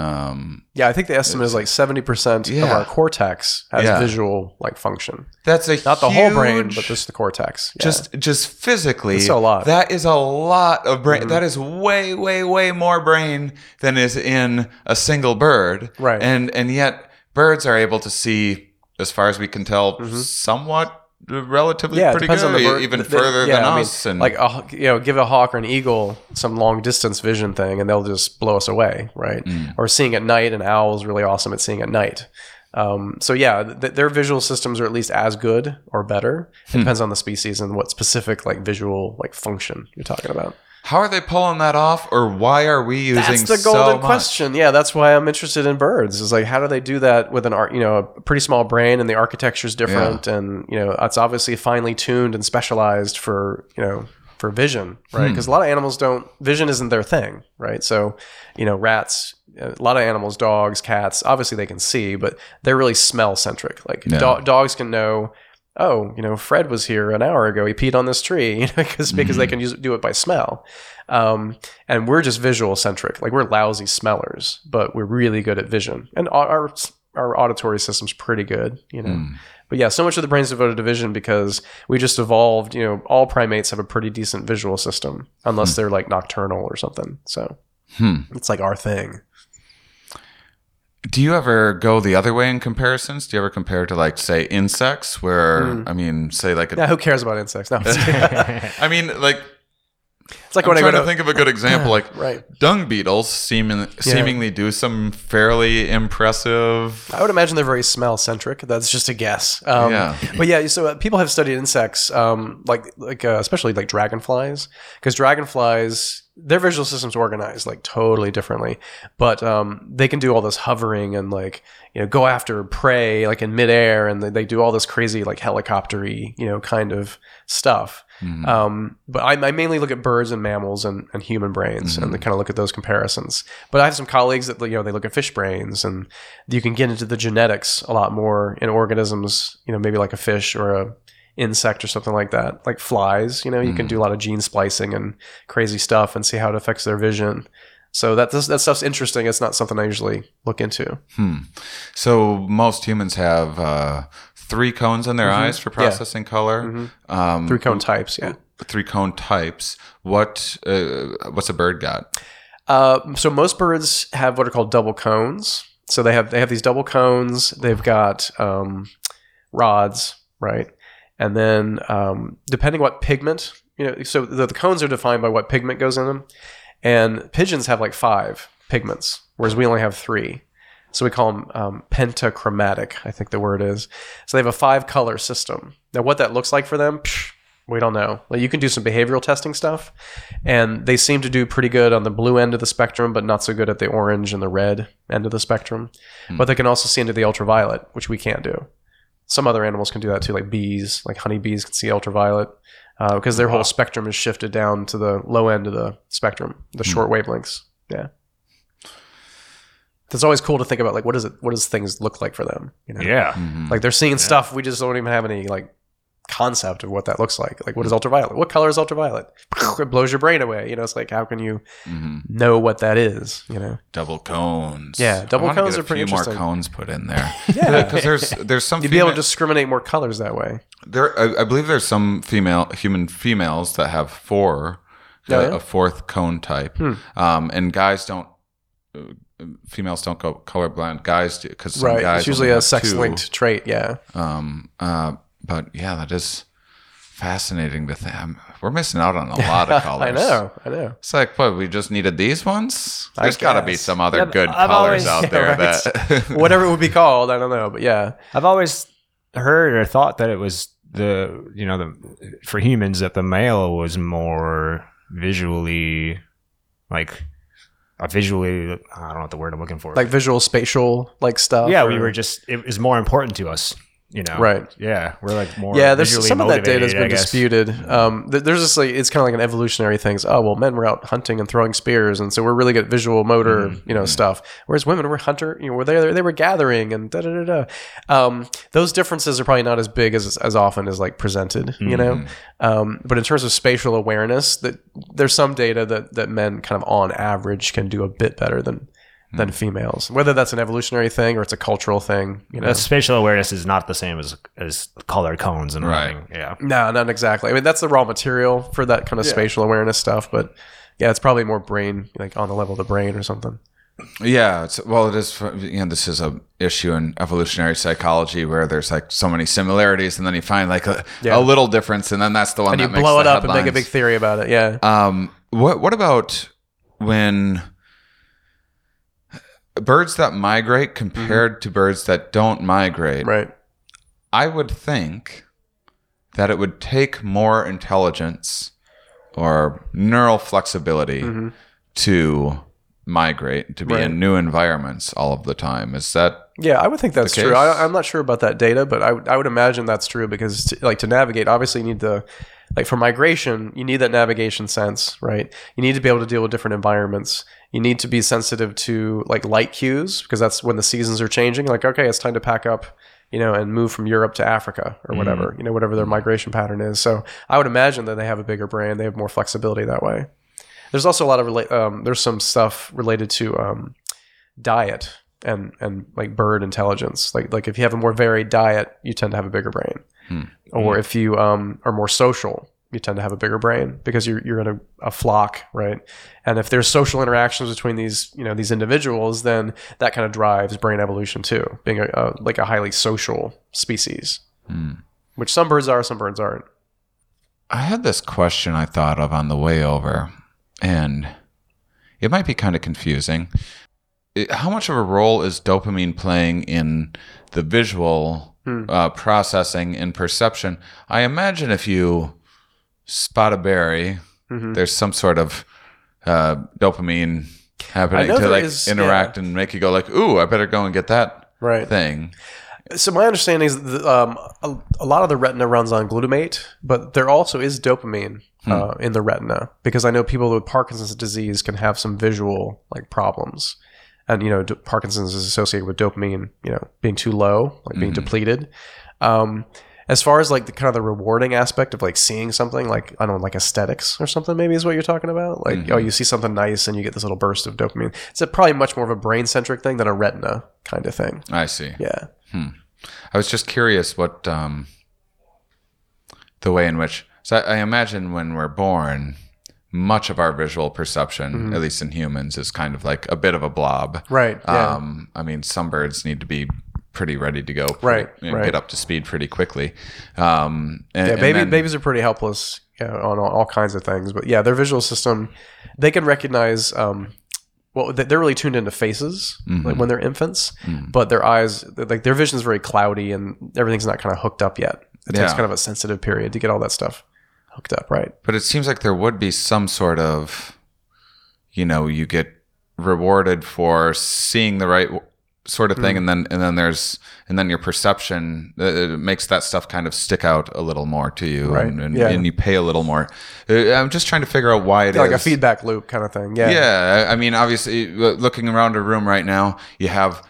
Speaker 1: Um,
Speaker 3: Yeah, I think the estimate is like seventy percent of our cortex has
Speaker 1: Yeah.
Speaker 3: visual like function.
Speaker 1: that's a
Speaker 3: Not the whole brain, but just the cortex. Yeah.
Speaker 1: just just physically
Speaker 3: It's a lot. Mm-hmm.
Speaker 1: that is a lot of brain that is way way way more brain than is in a single bird
Speaker 3: Right.
Speaker 1: and and yet birds are able to see as far as we can tell somewhat relatively
Speaker 3: yeah,
Speaker 1: pretty good
Speaker 3: the
Speaker 1: even
Speaker 3: The- the-
Speaker 1: further
Speaker 3: yeah,
Speaker 1: than
Speaker 3: I mean,
Speaker 1: us and
Speaker 3: like a, you know, give a hawk or an eagle some long distance vision thing, and they'll just blow us away, right?
Speaker 1: Mm.
Speaker 3: Or seeing at night, an owl is really awesome at seeing at night. Um, so yeah, th- their visual systems are at least as good or better. It
Speaker 1: Hmm.
Speaker 3: depends on the species and what specific like visual like function you're talking about.
Speaker 1: How are they pulling that off or why are we using
Speaker 3: That's the
Speaker 1: so
Speaker 3: golden
Speaker 1: much?
Speaker 3: question. Yeah, that's why I'm interested in birds. Is like, how do they do that with an art? You know, a pretty small brain, and the architecture is different, and you know, it's obviously finely tuned and specialized for you know for vision, right?
Speaker 1: Hmm.
Speaker 3: Because a lot of animals don't vision isn't their thing, right? So, you know, rats. A lot of animals, dogs, cats, obviously they can see, but they're really smell centric. Like
Speaker 1: Yeah.
Speaker 3: do- dogs can know, oh, you know, Fred was here an hour ago. He peed on this tree, you know, because because they can use do it by smell. Um, and we're just visual centric. Like we're lousy smellers, but we're really good at vision. And our our, auditory system's pretty good, you know. But yeah, so much of the brain's devoted to vision because we just evolved. You know, all primates have a pretty decent visual system, unless they're like nocturnal or something. So
Speaker 1: Hmm.
Speaker 3: it's like our thing.
Speaker 1: Do you ever go the other way in comparisons? Do you ever compare to like say insects where I mean say like a
Speaker 3: Yeah, who cares about insects? No, I'm just kidding.
Speaker 1: I mean like
Speaker 3: it's like
Speaker 1: I'm
Speaker 3: when I
Speaker 1: trying
Speaker 3: go
Speaker 1: to
Speaker 3: to
Speaker 1: think of a good example like
Speaker 3: right.
Speaker 1: dung beetles seem seemingly do some fairly impressive
Speaker 3: I would imagine they're very smell centric. That's just a guess. Um,
Speaker 1: Yeah.
Speaker 3: But yeah, so uh, people have studied insects, um, like like uh, especially like dragonflies, because dragonflies their visual system's organized like totally differently, but um, they can do all this hovering and like you know go after prey like in midair, and they, they do all this crazy like helicoptery you know kind of stuff. Um, but I, I mainly look at birds and mammals and, and human brains and they kind of look at those comparisons. But I have some colleagues that you know they look at fish brains and you can get into the genetics a lot more in organisms. You know, maybe like a fish or a insect or something like that, like flies. You know, you can do a lot of gene splicing and crazy stuff and see how it affects their vision. So that that stuff's interesting. It's not something I usually look into. Hmm.
Speaker 1: So most humans have uh, three cones in their eyes for
Speaker 3: Mm-hmm. Yeah. Mm-hmm.
Speaker 1: processing color. Um,
Speaker 3: Three cone types, yeah.
Speaker 1: three cone types. What uh, what's a bird got?
Speaker 3: Uh, so most birds have what are called double cones. So they have they have these double cones. They've got um, rods, right? And then um, depending what pigment, you know, so the, the cones are defined by what pigment goes in them. And pigeons have like five pigments, whereas we only have three. So we call them um, pentachromatic, I think the word is. So they have a five color system. Now, what that looks like for them, psh, we don't know. Like you can do some behavioral testing stuff, and they seem to do pretty good on the blue end of the spectrum, but not so good at the orange and the red end of the spectrum. But they can also see into the ultraviolet, which we can't do. Some other animals can do that too, like bees, like honeybees can see ultraviolet uh, because their whole spectrum is shifted down to the low end of the spectrum, the short wavelengths. Yeah. It's always cool to think about like what does it what does things look like for them? You know?
Speaker 4: Yeah.
Speaker 3: Like they're seeing stuff we just don't even have any like concept of what that looks like. Like what is ultraviolet? What color is ultraviolet? It blows your brain away. You know, it's like how can you know what that is? You know?
Speaker 1: Double cones.
Speaker 3: Yeah, double
Speaker 1: I
Speaker 3: cones
Speaker 1: get
Speaker 3: are pretty
Speaker 1: a few more cones put in there.
Speaker 3: Yeah.
Speaker 1: because there's there's some
Speaker 3: You'd be able to discriminate more colors that way.
Speaker 1: There, I, I believe there's some female human females that have four,
Speaker 3: Oh,
Speaker 1: uh,
Speaker 3: yeah? Hmm.
Speaker 1: a fourth cone type, um, and guys don't. Uh, females don't go colorblind. Guys do because
Speaker 3: right.
Speaker 1: guys
Speaker 3: It's usually a sex linked trait. Yeah.
Speaker 1: Um, uh, but yeah, that is fascinating to think. We're missing out on a lot of colors.
Speaker 3: I know. I know.
Speaker 1: It's like, what? We just needed these ones. There's got to be some other
Speaker 4: Yeah,
Speaker 1: good
Speaker 4: I've
Speaker 1: colors
Speaker 4: always-
Speaker 1: out
Speaker 3: Yeah,
Speaker 1: there
Speaker 3: right.
Speaker 1: that.
Speaker 3: Whatever it would be called, I don't know. But yeah.
Speaker 4: I've always heard or thought that it was the you know the for humans that the male was more visually like a visually I don't know what the word I'm looking for.
Speaker 3: Like visual spatial like stuff.
Speaker 4: yeah,
Speaker 3: or-
Speaker 4: we were just it was more important to us, you know.
Speaker 3: Right.
Speaker 4: Yeah, we're like more
Speaker 3: yeah, there's some of that data has been disputed. Um, th- there's just like it's kind of like an evolutionary thing. It's, oh well, men were out hunting and throwing spears, and so we're really good at visual motor,
Speaker 4: Mm-hmm.
Speaker 3: you know, stuff. Whereas women were hunter, you know, were there they were gathering and da da da da. Um, those differences are probably not as big as as often as like presented, you know.
Speaker 4: Mm-hmm.
Speaker 3: Um, but in terms of spatial awareness, that there's some data that that men kind of on average can do a bit better than. Than females. Whether that's an evolutionary thing or it's a cultural thing, you know.
Speaker 4: That spatial awareness is not the same as as color cones and
Speaker 1: Right.
Speaker 4: everything. Yeah.
Speaker 3: No, not exactly. I mean, that's the raw material for that kind of spatial awareness stuff. But yeah, it's probably more brain, like on the level of the brain or something.
Speaker 1: Yeah, it's, well, it is. You know, this is a issue in evolutionary psychology where there's like so many similarities, and then you find like a,
Speaker 3: Yeah.
Speaker 1: a little difference, and then that's the one
Speaker 3: And
Speaker 1: that
Speaker 3: you
Speaker 1: makes
Speaker 3: blow
Speaker 1: the
Speaker 3: it up and make a big theory about it. Yeah.
Speaker 1: Um, what what about when birds that migrate compared to birds that don't migrate?
Speaker 3: right.
Speaker 1: I would think that it would take more intelligence or neural flexibility
Speaker 3: Mm-hmm.
Speaker 1: to migrate to be
Speaker 3: Right.
Speaker 1: in new environments all of the time. Is that
Speaker 3: Yeah, I would think that's true. I, I'm not sure about that data, but I, would- I would imagine that's true because, to, like, to navigate, obviously, you need the, like, for migration, you need that navigation sense, right? You need to be able to deal with different environments. You need to be sensitive to, like, light cues because that's when the seasons are changing. Like, okay, it's time to pack up, you know, and move from Europe to Africa or whatever, you know, whatever their migration pattern is. So I would imagine that they have a bigger brain. They have more flexibility that way. There's also a lot of, rela- um, there's some stuff related to um, diet and and like bird intelligence. Like like if you have a more varied diet, you tend to have a bigger brain. Or if you um, are more social, you tend to have a bigger brain because you're you're in a, a flock, right? And if there's social interactions between these you know these individuals, then that kind of drives brain evolution too, being a, a like a highly social species, which some birds are, some birds aren't.
Speaker 1: I had this question I thought of on the way over, and it might be kind of confusing. It- how much of a role is dopamine playing in the visual uh, processing and perception? I imagine if you spot a berry, there's some sort of uh, dopamine happening to like
Speaker 3: is,
Speaker 1: interact and make you go like, "Ooh, I better go and get that
Speaker 3: Right.
Speaker 1: thing."
Speaker 3: So my understanding is that um, a, a lot of the retina runs on glutamate, but there also is dopamine uh, in the retina because I know people with Parkinson's disease can have some visual like problems, and you know d- Parkinson's is associated with dopamine, you know, being too low, like being depleted. Um, as far as like the kind of the rewarding aspect of like seeing something like I don't know, like aesthetics or something maybe is what you're talking about. Like oh, you see something nice and you get this little burst of dopamine. It's a, probably much more of a brain centric thing than a retina kind of thing.
Speaker 1: I see.
Speaker 3: Yeah. Hmm.
Speaker 1: I was just curious what um, the way in which. So I, I imagine when we're born, much of our visual perception,
Speaker 3: Mm-hmm.
Speaker 1: at least in humans, is kind of like a bit of a blob.
Speaker 3: Right. Yeah.
Speaker 1: Um, I mean, some birds need to be pretty ready to go.
Speaker 3: Right,
Speaker 1: and
Speaker 3: right.
Speaker 1: Get up to speed pretty quickly. Um, and,
Speaker 3: Yeah,
Speaker 1: and
Speaker 3: baby,
Speaker 1: then-
Speaker 3: babies are pretty helpless you know, on all, all kinds of things. But yeah, their visual system, they can recognize. Um, well, they- they're really tuned into faces
Speaker 1: Mm-hmm.
Speaker 3: like when they're infants, but their eyes, like their vision is very cloudy and everything's not kind of hooked up yet. It takes kind of a sensitive period to get all that stuff hooked up, right?
Speaker 1: But it seems like there would be some sort of, you know, you get rewarded for seeing the right sort of
Speaker 3: Mm.
Speaker 1: thing, and then and then there's and then your perception uh, it makes that stuff kind of stick out a little more to you,
Speaker 3: Right.
Speaker 1: and, and,
Speaker 3: Yeah.
Speaker 1: and you pay a little more. Uh, I'm just trying to figure out why it is
Speaker 3: like a feedback loop kind of thing. Yeah.
Speaker 1: yeah, I mean, obviously, uh, looking around a room right now, you have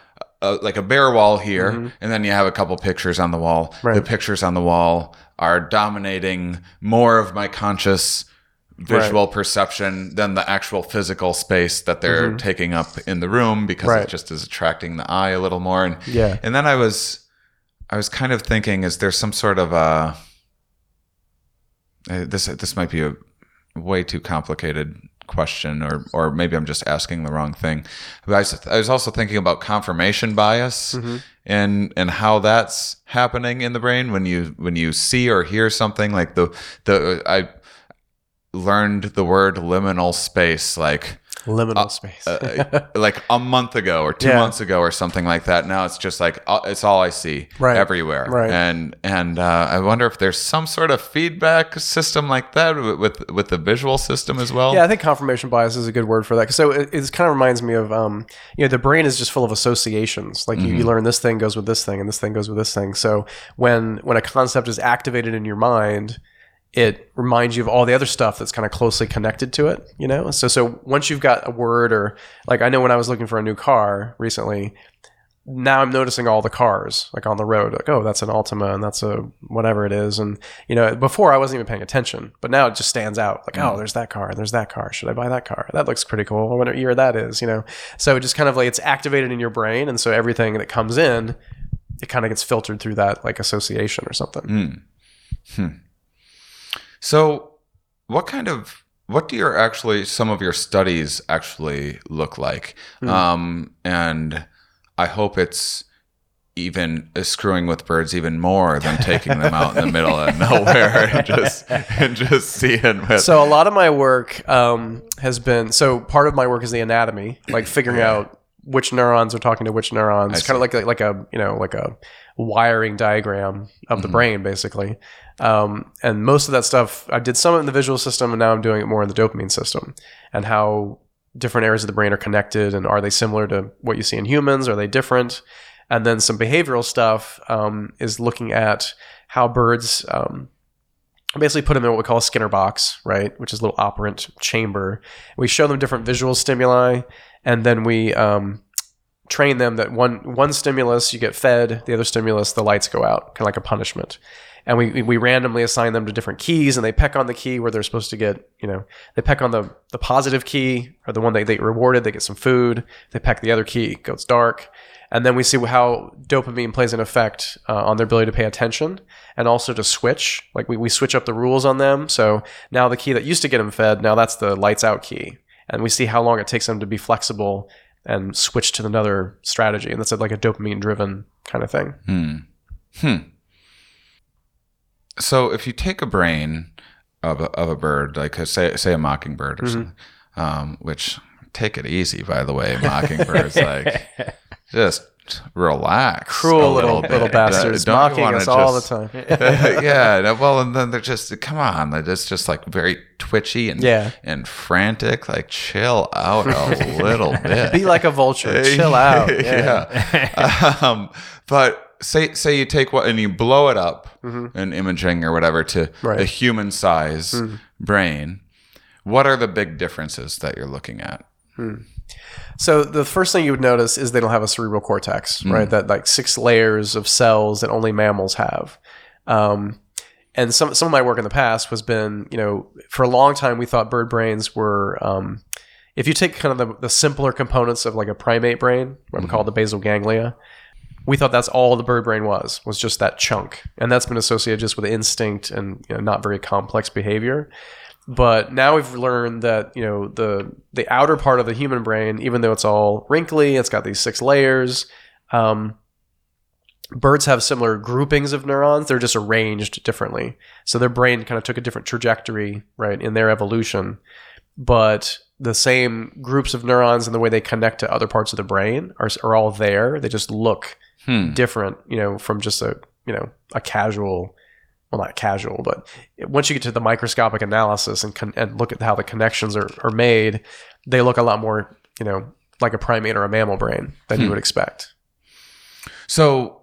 Speaker 1: uh like a bare wall here, and then you have a couple pictures on the wall. The
Speaker 3: Mm-hmm.
Speaker 1: Pictures on the wall are dominating more of my conscious visual perception than the actual physical space that they're taking up in the room because
Speaker 3: Mm-hmm. Right.
Speaker 1: it just is attracting the eye a little more. And
Speaker 3: Yeah.
Speaker 1: and then I was, I was kind of thinking, is there some sort of a uh, this this might be a way too complicated question, or or maybe I'm just asking the wrong thing. But I was, I was also thinking about confirmation bias and and how that's happening in the brain when you when you see or hear something like the the I learned the word liminal space like
Speaker 3: Liminal space.
Speaker 1: uh, like a month ago or two
Speaker 3: Yeah.
Speaker 1: months ago or something like that. Now it's just like uh, it's all I see
Speaker 3: Right.
Speaker 1: everywhere,
Speaker 3: Right.
Speaker 1: and and uh, I wonder if there's some sort of feedback system like that with with, with the visual system as well.
Speaker 3: Yeah, I think confirmation bias is a good word for that. So it, it kind of reminds me of, um, you know, the brain is just full of associations. Like you, you learn this thing goes with this thing, and this thing goes with this thing. So when when a concept is activated in your mind, it reminds you of all the other stuff that's kind of closely connected to it. You know, so so once you've got a word or like I know when I was looking for a new car recently. Now I'm noticing all the cars like on the road. Like, oh, that's an Altima, and that's a whatever it is. And you know, before I wasn't even paying attention, but now it just stands out. Like, oh, mm. there's that car, and there's that car. Should I buy that car? That looks pretty cool. I wonder what year that is. You know, so it just kind of like it's activated in your brain, and so everything that comes in, it kind of gets filtered through that like association or something. Hmm. Hmm.
Speaker 1: So, what kind of what do your actually some of your studies actually look like?
Speaker 3: Hmm.
Speaker 1: Um, and I hope it's even uh, screwing with birds even more than taking them out in the middle of nowhere and just and just seeing with.
Speaker 3: So a lot of my work um, has been so part of my work is the anatomy, like figuring out which neurons are talking to which neurons. It's kind of like a, like a you know like a wiring diagram of the brain, basically. Um, and most of that stuff, I did some in the visual system, and now I'm doing it more in the dopamine system, and how different areas of the brain are connected, and are they similar to what you see in humans? Are they different? And then some behavioral stuff um, is looking at how birds um, basically put them in what we call a Skinner box, right, which is a little operant chamber. We show them different visual stimuli, and then we um, train them that one one stimulus you get fed, the other stimulus the lights go out, kind of like a punishment. And we we randomly assign them to different keys, and they peck on the key where they're supposed to get. You know, they peck on the the positive key or the one they they get rewarded. They get some food. They peck the other key, it goes dark and then we see how dopamine plays an effect uh, on their ability to pay attention and also to switch like we, we switch up the rules on them so now the key that used to get them fed now that's the lights out key and we see how long it takes them to be flexible and switch to another strategy and that's like a dopamine driven kind of thing Hmm. hmm.
Speaker 1: So if you take a brain of a, of a bird, like a, say say a mockingbird or something, um, which take it easy, by the way, mockingbirds like just relax,
Speaker 3: cruel
Speaker 1: a
Speaker 3: little
Speaker 1: bit.
Speaker 3: little bastards
Speaker 1: Don't
Speaker 3: mocking us all the time
Speaker 1: yeah, no, well, and then they're just come on, they're just just like very twitchy and
Speaker 3: Yeah.
Speaker 1: and frantic. Like chill out a little bit.
Speaker 3: be like a vulture chill out yeah,
Speaker 1: yeah. um, but say say you take what and you blow it up in imaging or whatever to
Speaker 3: Mm-hmm. Right. Mm.
Speaker 1: a human size brain. What are the big differences that you're looking at?
Speaker 3: So the first thing you would notice is they don't have a cerebral cortex, right? That like six layers of cells that only mammals have. Um, and some some of my work in the past has been, you know, for a long time we thought bird brains were. Um, if you take kind of the, the simpler components of like a primate brain, what we call the basal ganglia, we thought that's all the bird brain was was just that chunk, and that's been associated just with instinct and you know, not very complex behavior. But now we've learned that you know the the outer part of the human brain, even though it's all wrinkly, it's got these six layers. Um, birds have similar groupings of neurons; they're just arranged differently. So their brain kind of took a different trajectory, right, in their evolution. But the same groups of neurons and the way they connect to other parts of the brain are, are all there. They just look
Speaker 1: Hmm.
Speaker 3: different, you know, from just a you know a casual, well not casual, but once you get to the microscopic analysis and con- and look at how the connections are are made, they look a lot more you know like a primate or a mammal brain than you would expect.
Speaker 1: So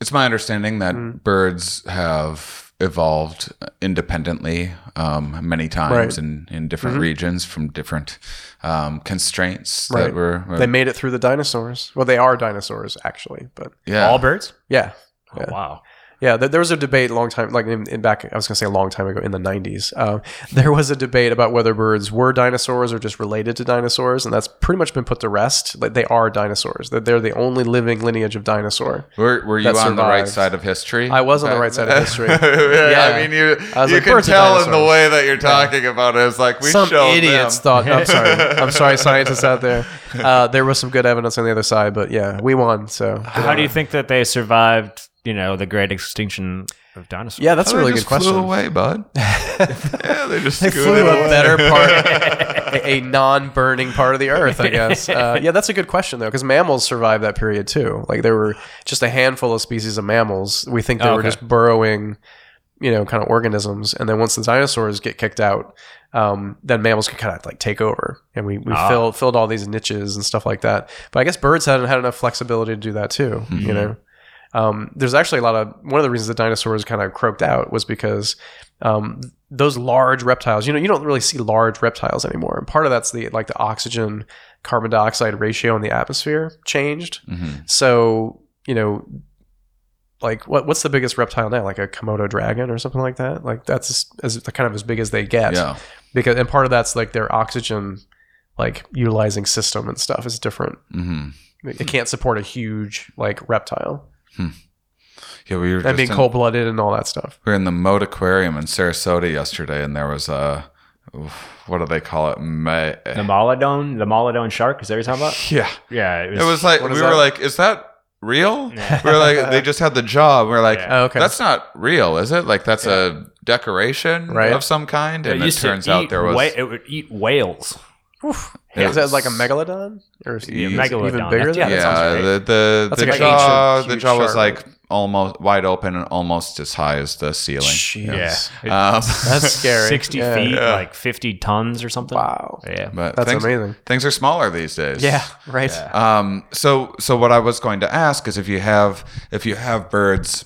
Speaker 1: it's my understanding that
Speaker 3: Mm.
Speaker 1: birds have evolved independently um, many times
Speaker 3: Right.
Speaker 1: in, in different
Speaker 3: Mhm.
Speaker 1: regions from different um, constraints
Speaker 3: Right.
Speaker 1: that were, were
Speaker 3: They made it through the dinosaurs. Well, they are dinosaurs actually, but
Speaker 1: yeah.
Speaker 4: All birds?
Speaker 3: yeah,
Speaker 4: Oh,
Speaker 3: Yeah.
Speaker 4: wow.
Speaker 3: Yeah, there, there was a debate a long time, like in, in back, I was going to say a long time ago in the 90s. Uh, there was a debate about whether birds were dinosaurs or just related to dinosaurs, and that's pretty much been put to rest. Like they are dinosaurs. They're, they're the only living lineage of dinosaur.
Speaker 1: Were, were you
Speaker 3: that
Speaker 1: on the right side of history?
Speaker 3: I was on the right side of history.
Speaker 1: yeah,
Speaker 3: Yeah.
Speaker 1: I mean, you,
Speaker 3: I
Speaker 1: you
Speaker 3: like,
Speaker 1: can tell in the way that you're talking about it. It's like we
Speaker 3: Some idiots
Speaker 1: them.
Speaker 3: thought. I'm sorry. I'm sorry, scientists out there. Uh, there was some good evidence on the other side, but yeah, we won. So
Speaker 4: How do you think that they survived, you know, the great extinction of dinosaurs?
Speaker 3: Yeah, that's a really good question.
Speaker 1: Flew away, bud. yeah, they just
Speaker 3: they
Speaker 1: scooted
Speaker 3: flew a
Speaker 1: away.
Speaker 3: better part, a, a non-burning part of the earth, I guess. Uh, yeah, that's a good question though, because mammals survived that period too. Like there were just a handful of species of mammals. We think they
Speaker 4: Oh,
Speaker 3: were
Speaker 4: okay.
Speaker 3: just burrowing, you know, kind of organisms, and then once the dinosaurs get kicked out, um, then mammals could kind of like take over, and we we
Speaker 4: Ah.
Speaker 3: filled filled all these niches and stuff like that. But I guess birds hadn't had enough flexibility to do that too. You know. Um, there's actually a lot of one of the reasons the dinosaurs kind of croaked out was because um, those large reptiles. You know, you don't really see large reptiles anymore, and part of that's the like the oxygen carbon dioxide ratio in the atmosphere changed.
Speaker 1: Mhm.
Speaker 3: So you know, like what what's the biggest reptile now? Like a Komodo dragon or something like that. Like that's as, as kind of as big as they get.
Speaker 1: Yeah.
Speaker 3: Because and part of that's like their oxygen like utilizing system and stuff is different.
Speaker 1: hmm
Speaker 3: It can't support a huge like reptile Hmm.
Speaker 1: Yeah, we were
Speaker 3: and
Speaker 1: just
Speaker 3: being
Speaker 1: in,
Speaker 3: cold blooded and all that stuff.
Speaker 1: we were in the Mote Aquarium in Sarasota yesterday, and there was a what do they call it? Ma- eh.
Speaker 4: The Molodon, the Molodon shark, is that what you're talking about?
Speaker 1: yeah,
Speaker 4: Yeah, it was,
Speaker 1: it was like we were
Speaker 3: that?
Speaker 1: like, is that real?
Speaker 4: Yeah.
Speaker 1: We were like, they just had the jaw. We are like,
Speaker 4: Yeah.
Speaker 3: Oh, okay.
Speaker 1: that's not real, is it? Like that's a decoration
Speaker 3: Right.
Speaker 1: of some kind,
Speaker 4: it
Speaker 1: and it,
Speaker 4: used to
Speaker 1: turns out there was
Speaker 4: wha- it would eat whales.
Speaker 1: Yeah.
Speaker 3: Is that like a megalodon or is it
Speaker 1: Yeah,
Speaker 3: even
Speaker 4: megalodon.
Speaker 3: bigger?
Speaker 4: Yeah,
Speaker 3: than
Speaker 4: that
Speaker 3: that?
Speaker 1: yeah, the the, the
Speaker 3: like
Speaker 1: jaw
Speaker 3: ancient,
Speaker 1: the jaw was
Speaker 3: shark,
Speaker 1: like almost wide open and almost as high as the ceiling.
Speaker 3: Jeez.
Speaker 4: Yeah.
Speaker 1: Um,
Speaker 3: That's scary.
Speaker 4: 60
Speaker 3: Yeah.
Speaker 4: feet,
Speaker 1: Yeah.
Speaker 4: like 50 tons or something.
Speaker 3: Wow.
Speaker 4: Yeah.
Speaker 1: but
Speaker 3: That's
Speaker 1: things,
Speaker 3: amazing.
Speaker 1: Things are smaller these days.
Speaker 3: Yeah. Right.
Speaker 1: Um, so so what I was going to ask is if you have if you have birds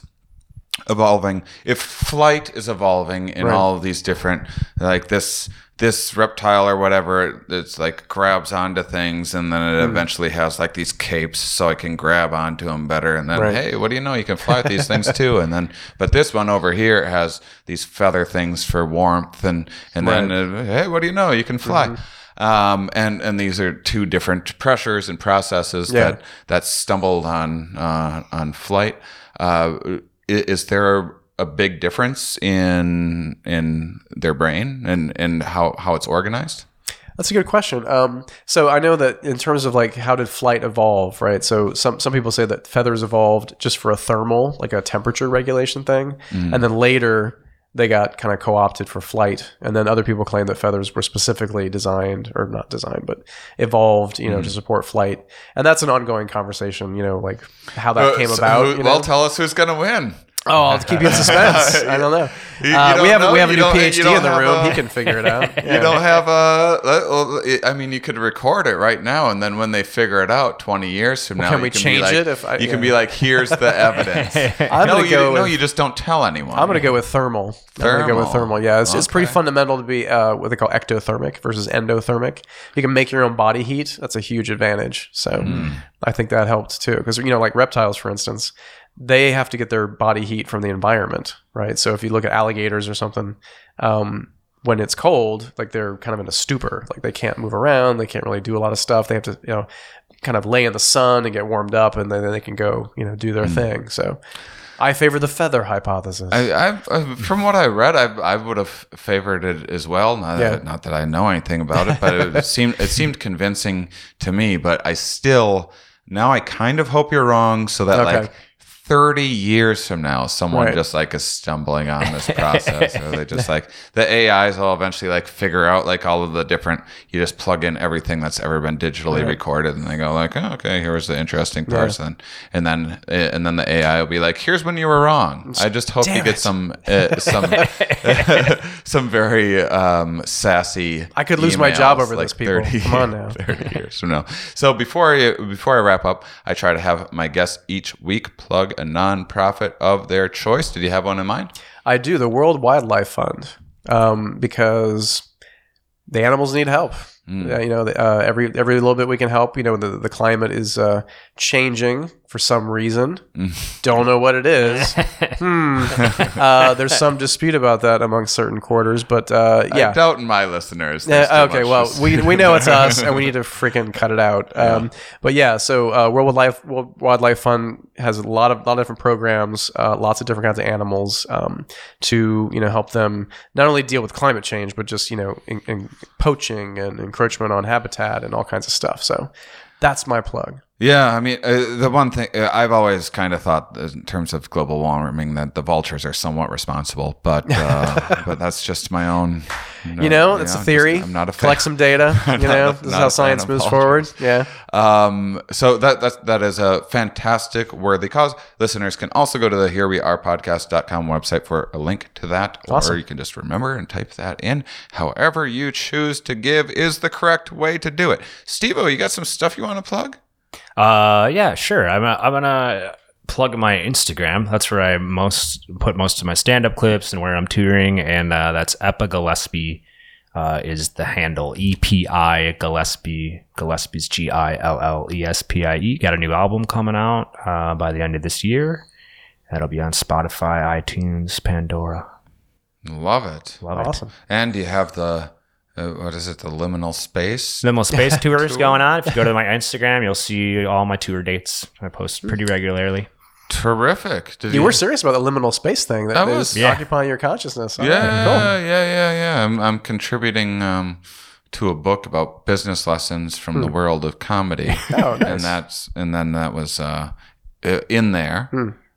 Speaker 1: evolving if flight is evolving in
Speaker 3: Right.
Speaker 1: all of these different like this this reptile or whatever it's like grabs onto things and then it eventually has like these capes so i can grab onto them better and then
Speaker 3: Right.
Speaker 1: hey what do you know you can fly with these things too and then but this one over here has these feather things for warmth and and then uh, hey what do you know you can fly
Speaker 3: Mm-hmm.
Speaker 1: um, and and these are two different pressures and processes
Speaker 3: Yeah.
Speaker 1: that that stumbled on uh, on flight. Uh, is there a, big difference in in their brain and and how how it's organized?
Speaker 3: That's a good question. Um, so I know that in terms of like how did flight evolve, right? So some some people say that feathers evolved just for a thermal, like a temperature regulation thing, and then later they got kind of co-opted for flight. And then other people claim that feathers were specifically designed, or not designed, but evolved, you know, to support flight. And that's an ongoing conversation, you know, like how that came
Speaker 1: Uh, so
Speaker 3: about.
Speaker 1: who- well,
Speaker 3: know?
Speaker 1: tell us who's going to win.
Speaker 3: Oh, I'll keep you in suspense. I don't know.
Speaker 1: You- you
Speaker 3: Uh,
Speaker 1: don't
Speaker 3: we have
Speaker 1: know?
Speaker 3: we have a new PhD in the room.
Speaker 1: a-
Speaker 3: he can figure it out.
Speaker 1: You don't have a. well, I mean, you could record it right now, and then when they figure it out twenty years from now,
Speaker 3: can
Speaker 1: you
Speaker 3: we
Speaker 1: be
Speaker 3: change
Speaker 1: like-
Speaker 3: it if I-
Speaker 1: you can be like, "Here's the evidence."
Speaker 3: I'm
Speaker 1: no,
Speaker 3: gonna
Speaker 1: you,
Speaker 3: go
Speaker 1: no, you just don't tell anyone.
Speaker 3: I'm going to go with thermal. I'm going to go with
Speaker 1: Thermal.
Speaker 3: thermal. Yeah, it's, it's pretty fundamental to be uh, what they call ectothermic versus endothermic. You can make your own body heat. That's a huge advantage. So
Speaker 1: Hmm.
Speaker 3: I think that helped too. Because, you know, like reptiles, for instance, they have to get their body heat from the environment, right? So if you look at alligators or something, um, when it's cold, like they're kind of in a stupor. Like they can't move around. They can't really do a lot of stuff. They have to, you know, kind of lay in the sun and get warmed up and then they can go, you know, do their thing. So I favor the feather hypothesis.
Speaker 1: I, I, I, from what I read, I, I would have favored it as well. Not,
Speaker 3: Yeah.
Speaker 1: that, not that I know anything about it, but it seemed it seemed convincing to me. But I still now I kind of hope you're wrong, so that
Speaker 3: Okay.
Speaker 1: like. 30 years from now someone
Speaker 3: Right.
Speaker 1: just like is stumbling on this process or they just like the ais will eventually like figure out like all of the different you just plug in everything that's ever been digitally recorded and they go like oh, okay here's the interesting person and then and then the ai will be like here's when you were wrong i just hope you
Speaker 3: Damn
Speaker 1: get
Speaker 3: it.
Speaker 1: some uh, some some very um, sassy.
Speaker 3: I could lose my job over this, people. Come on now.
Speaker 1: thirty years from now. So before I before I wrap up, I try to have my guests each week plug a nonprofit of their choice. Did you have one in mind?
Speaker 3: I do the World Wildlife Fund um, because the animals need help. Uh, you know, uh, every every little bit we can help. You know, the the climate is uh, changing for some reason. Don't know what it is. hmm. Uh, there's some dispute about that among certain quarters, but uh, yeah.
Speaker 1: I doubt in my listeners.
Speaker 3: Yeah,
Speaker 1: too
Speaker 3: okay, well, we, we know it's us, and we need to freaking cut it out. Um, but yeah, so uh, World Wildlife World Wildlife Fund has a lot of lot of different programs, uh, lots of different kinds of animals um, to you know help them not only deal with climate change, but just you know in, in poaching and encroachment on habitat and all kinds of stuff. So that's my plug.
Speaker 1: Yeah, I mean, uh, the one thing uh, I've always kind of thought in terms of global warming that the vultures are somewhat responsible, but uh, but that's just my own.
Speaker 3: You know, it's a
Speaker 1: just-
Speaker 3: theory.
Speaker 1: I'm not a fan.
Speaker 3: Collect some data. You know, this is how science moves
Speaker 1: vultures.
Speaker 3: forward. Yeah.
Speaker 1: Um, so that that's, that is a fantastic, worthy cause. Listeners can also go to the Here We Are Podcast.com website for a link to that, or you can just remember and type that in. However, you choose to give is the correct way to do it. Steve, you got some stuff you want to plug?
Speaker 4: Uh, yeah, sure. I'm, I'm gonna plug my Instagram. That's where I most put most of my stand-up clips and where I'm touring, and uh, that's Epa Gillespie. Uh, is the handle EPI Gillespie? Gillespie's G I L L E S P I E. Got a new album coming out uh, by the end of this year. That'll be on Spotify, iTunes, Pandora.
Speaker 1: Love it.
Speaker 4: Love it.
Speaker 3: Awesome.
Speaker 1: And you have the uh, what is it? The liminal space.
Speaker 4: Liminal Space tour is going on. If you go to my Instagram, you'll see all my tour dates. I post pretty regularly.
Speaker 1: Terrific. Did
Speaker 3: You were serious about the liminal space thing that
Speaker 1: That
Speaker 3: is
Speaker 1: was-
Speaker 4: Yeah.
Speaker 3: occupying your consciousness. All
Speaker 1: Yeah,
Speaker 3: right, cool.
Speaker 1: yeah, yeah, yeah. I'm, I'm contributing um, to a book about business lessons from the world of comedy.
Speaker 3: Oh, nice.
Speaker 1: And that's and then that was uh, in there.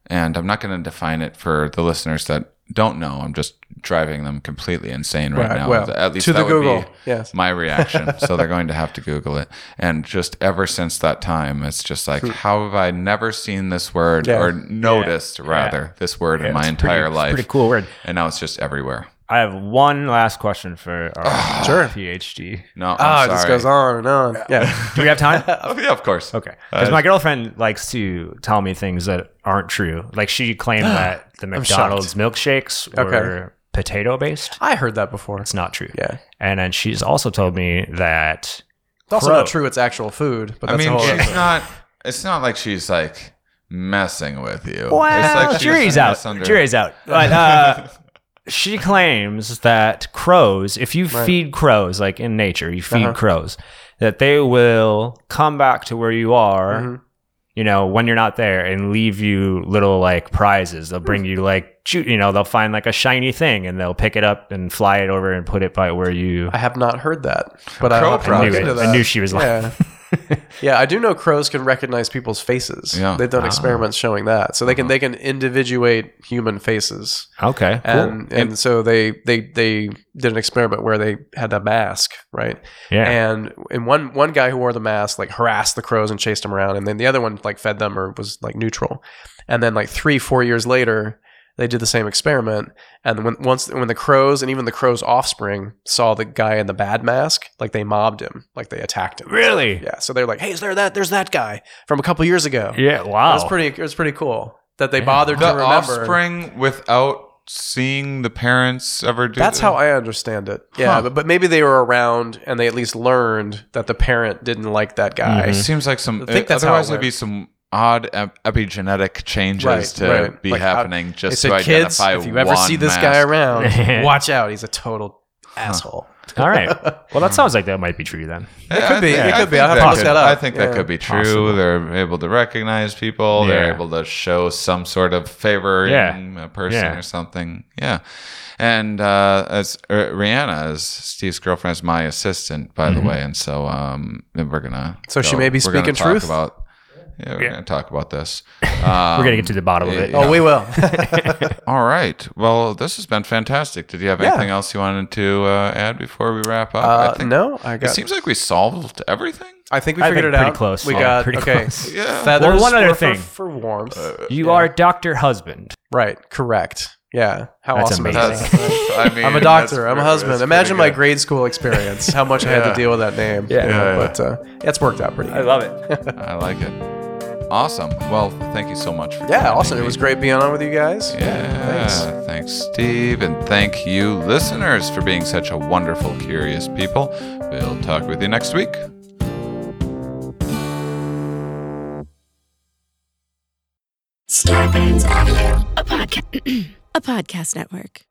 Speaker 1: And I'm not going to define it for the listeners that don't know. I'm just driving them completely insane right,
Speaker 3: Right,
Speaker 1: now.
Speaker 3: well,
Speaker 1: At least
Speaker 3: to the
Speaker 1: that would
Speaker 3: Google,
Speaker 1: be
Speaker 3: yes.
Speaker 1: my reaction. so they're going to have to Google it. And just ever since that time, it's just like, how have I never seen this word.
Speaker 3: Yeah.
Speaker 1: or noticed rather this word in my
Speaker 4: It's pretty-
Speaker 1: entire
Speaker 4: it's a
Speaker 1: life?
Speaker 4: Pretty cool word.
Speaker 1: And now it's just everywhere.
Speaker 4: I have one last question for our
Speaker 3: Sure.
Speaker 4: PhD.
Speaker 1: No,
Speaker 3: Ah,
Speaker 1: I'm
Speaker 3: it just goes on and on. Yeah.
Speaker 4: Do we have time?
Speaker 1: Oh, yeah, of course.
Speaker 4: Okay. Because my girlfriend likes to tell me things that aren't true. Like she claimed that the McDonald's milkshakes were
Speaker 3: Okay.
Speaker 4: Potato based.
Speaker 3: I heard that before.
Speaker 4: It's not true.
Speaker 3: Yeah.
Speaker 4: And then she's also told me that
Speaker 3: It's also
Speaker 4: Crow.
Speaker 3: not true. It's actual food. But
Speaker 1: I mean,
Speaker 3: a whole
Speaker 1: she's
Speaker 3: other-
Speaker 1: not. It's not like she's like messing with you. it's
Speaker 4: well,
Speaker 1: like
Speaker 4: jury's out.
Speaker 1: misunder-
Speaker 4: Jury's out. But uh, she claims that crows, if you feed crows, like in nature, you feed
Speaker 3: Uh-huh.
Speaker 4: crows, that they will come back to where you are.
Speaker 3: Mhm.
Speaker 4: You know, when you're not there, and leave you little like prizes. They'll bring you like, shoot, you know, they'll find like a shiny thing, and they'll pick it up and fly it over and put it by where you.
Speaker 3: I have not heard that, but I'll have to
Speaker 1: frogs.
Speaker 3: look
Speaker 4: I knew it. I knew she was lying.
Speaker 3: Yeah. yeah, I do know crows can recognize people's faces.
Speaker 1: Yeah.
Speaker 3: They've done
Speaker 4: Ah.
Speaker 3: experiments showing that. So they
Speaker 4: Uh-huh.
Speaker 3: can they can individuate human faces.
Speaker 4: Okay, cool.
Speaker 3: And and so they they they did an experiment where they had a mask, right?
Speaker 4: yeah,
Speaker 3: And and one one guy who wore the mask like harassed the crows and chased them around, and then the other one like fed them or was like neutral. And then like three four years later, they did the same experiment, and when once when the crows and even the crows' offspring saw the guy in the bad mask, like they mobbed him, like they attacked him.
Speaker 4: really,
Speaker 3: Yeah. So they're like, "Hey, is there that? There's that guy from a couple years ago."
Speaker 4: yeah. Wow,
Speaker 3: That's pretty. It was pretty cool that they bothered
Speaker 1: The
Speaker 3: to remember.
Speaker 1: offspring without seeing the parents ever do.
Speaker 3: That's how I understand it. Yeah,
Speaker 1: Huh.
Speaker 3: but, but maybe they were around and they at least learned that the parent didn't like that guy.
Speaker 1: It seems like some.
Speaker 3: I think eh, that's how it
Speaker 1: otherwise, there'd
Speaker 3: went.
Speaker 1: be some odd epigenetic changes
Speaker 3: Right,
Speaker 1: to
Speaker 3: right.
Speaker 1: be
Speaker 3: Like, how-
Speaker 1: happening
Speaker 3: They
Speaker 1: just
Speaker 3: said,
Speaker 1: to
Speaker 3: "Kids,
Speaker 1: identify
Speaker 3: if you ever see this
Speaker 1: mask."
Speaker 3: guy around, watch out. He's a total asshole."
Speaker 4: All right. Well, that sounds like that might be true then.
Speaker 1: It
Speaker 3: could be. It could be. I'll have to
Speaker 4: look
Speaker 1: could-
Speaker 3: that up.
Speaker 1: I think that could be true.
Speaker 4: Possible.
Speaker 1: They're able to recognize people. They're able to show some sort of favoring
Speaker 4: Yeah.
Speaker 1: a person
Speaker 4: Yeah.
Speaker 1: or something. Yeah. And uh, as uh, Rihanna is Steve's girlfriend, is my assistant, by
Speaker 4: Mm-hmm.
Speaker 1: the way, and so um, we're gonna.
Speaker 3: So she may be
Speaker 1: we're gonna
Speaker 3: speaking
Speaker 1: talk
Speaker 3: truth?
Speaker 1: About, yeah, we're
Speaker 4: Yeah.
Speaker 1: gonna talk about this.
Speaker 4: We're
Speaker 1: Um,
Speaker 4: gonna get to the bottom of it.
Speaker 1: yeah.
Speaker 3: Oh, we will.
Speaker 1: All right. Well, this has been fantastic. Did you have
Speaker 3: Yeah.
Speaker 1: anything else you wanted to uh, add before we wrap up?
Speaker 3: Uh, no, I got.
Speaker 1: It seems like we solved everything.
Speaker 3: I think we
Speaker 4: I
Speaker 3: figured
Speaker 4: think
Speaker 3: it
Speaker 4: pretty
Speaker 3: out.
Speaker 4: close.
Speaker 3: We
Speaker 4: Yeah,
Speaker 3: got
Speaker 4: pretty
Speaker 3: okay.
Speaker 4: close.
Speaker 1: Yeah.
Speaker 3: Feathers
Speaker 4: Well, one other
Speaker 3: were for-
Speaker 4: thing.
Speaker 3: for, warmth.
Speaker 4: You are Doctor Husband.
Speaker 3: right. Correct. Yeah. How
Speaker 4: That's
Speaker 3: awesome
Speaker 4: amazing.
Speaker 3: is
Speaker 1: That's,
Speaker 3: that?
Speaker 1: I mean,
Speaker 3: I'm a doctor. I'm a husband. Imagine my
Speaker 1: good.
Speaker 3: grade school experience. How much I had to deal with that name.
Speaker 4: Yeah.
Speaker 1: Yeah, yeah.
Speaker 3: But uh, it's worked out pretty good.
Speaker 4: I love it.
Speaker 1: I like it. Awesome. Well, thank you so much for
Speaker 3: Yeah.
Speaker 1: joining
Speaker 3: Awesome. It was great being on with you guys.
Speaker 1: Yeah,
Speaker 3: Thanks.
Speaker 1: thanks, Steve, and thank you, listeners, for being such a wonderful, curious people. We'll talk with you next week.
Speaker 7: Starburns Audio, a, podca- a podcast network.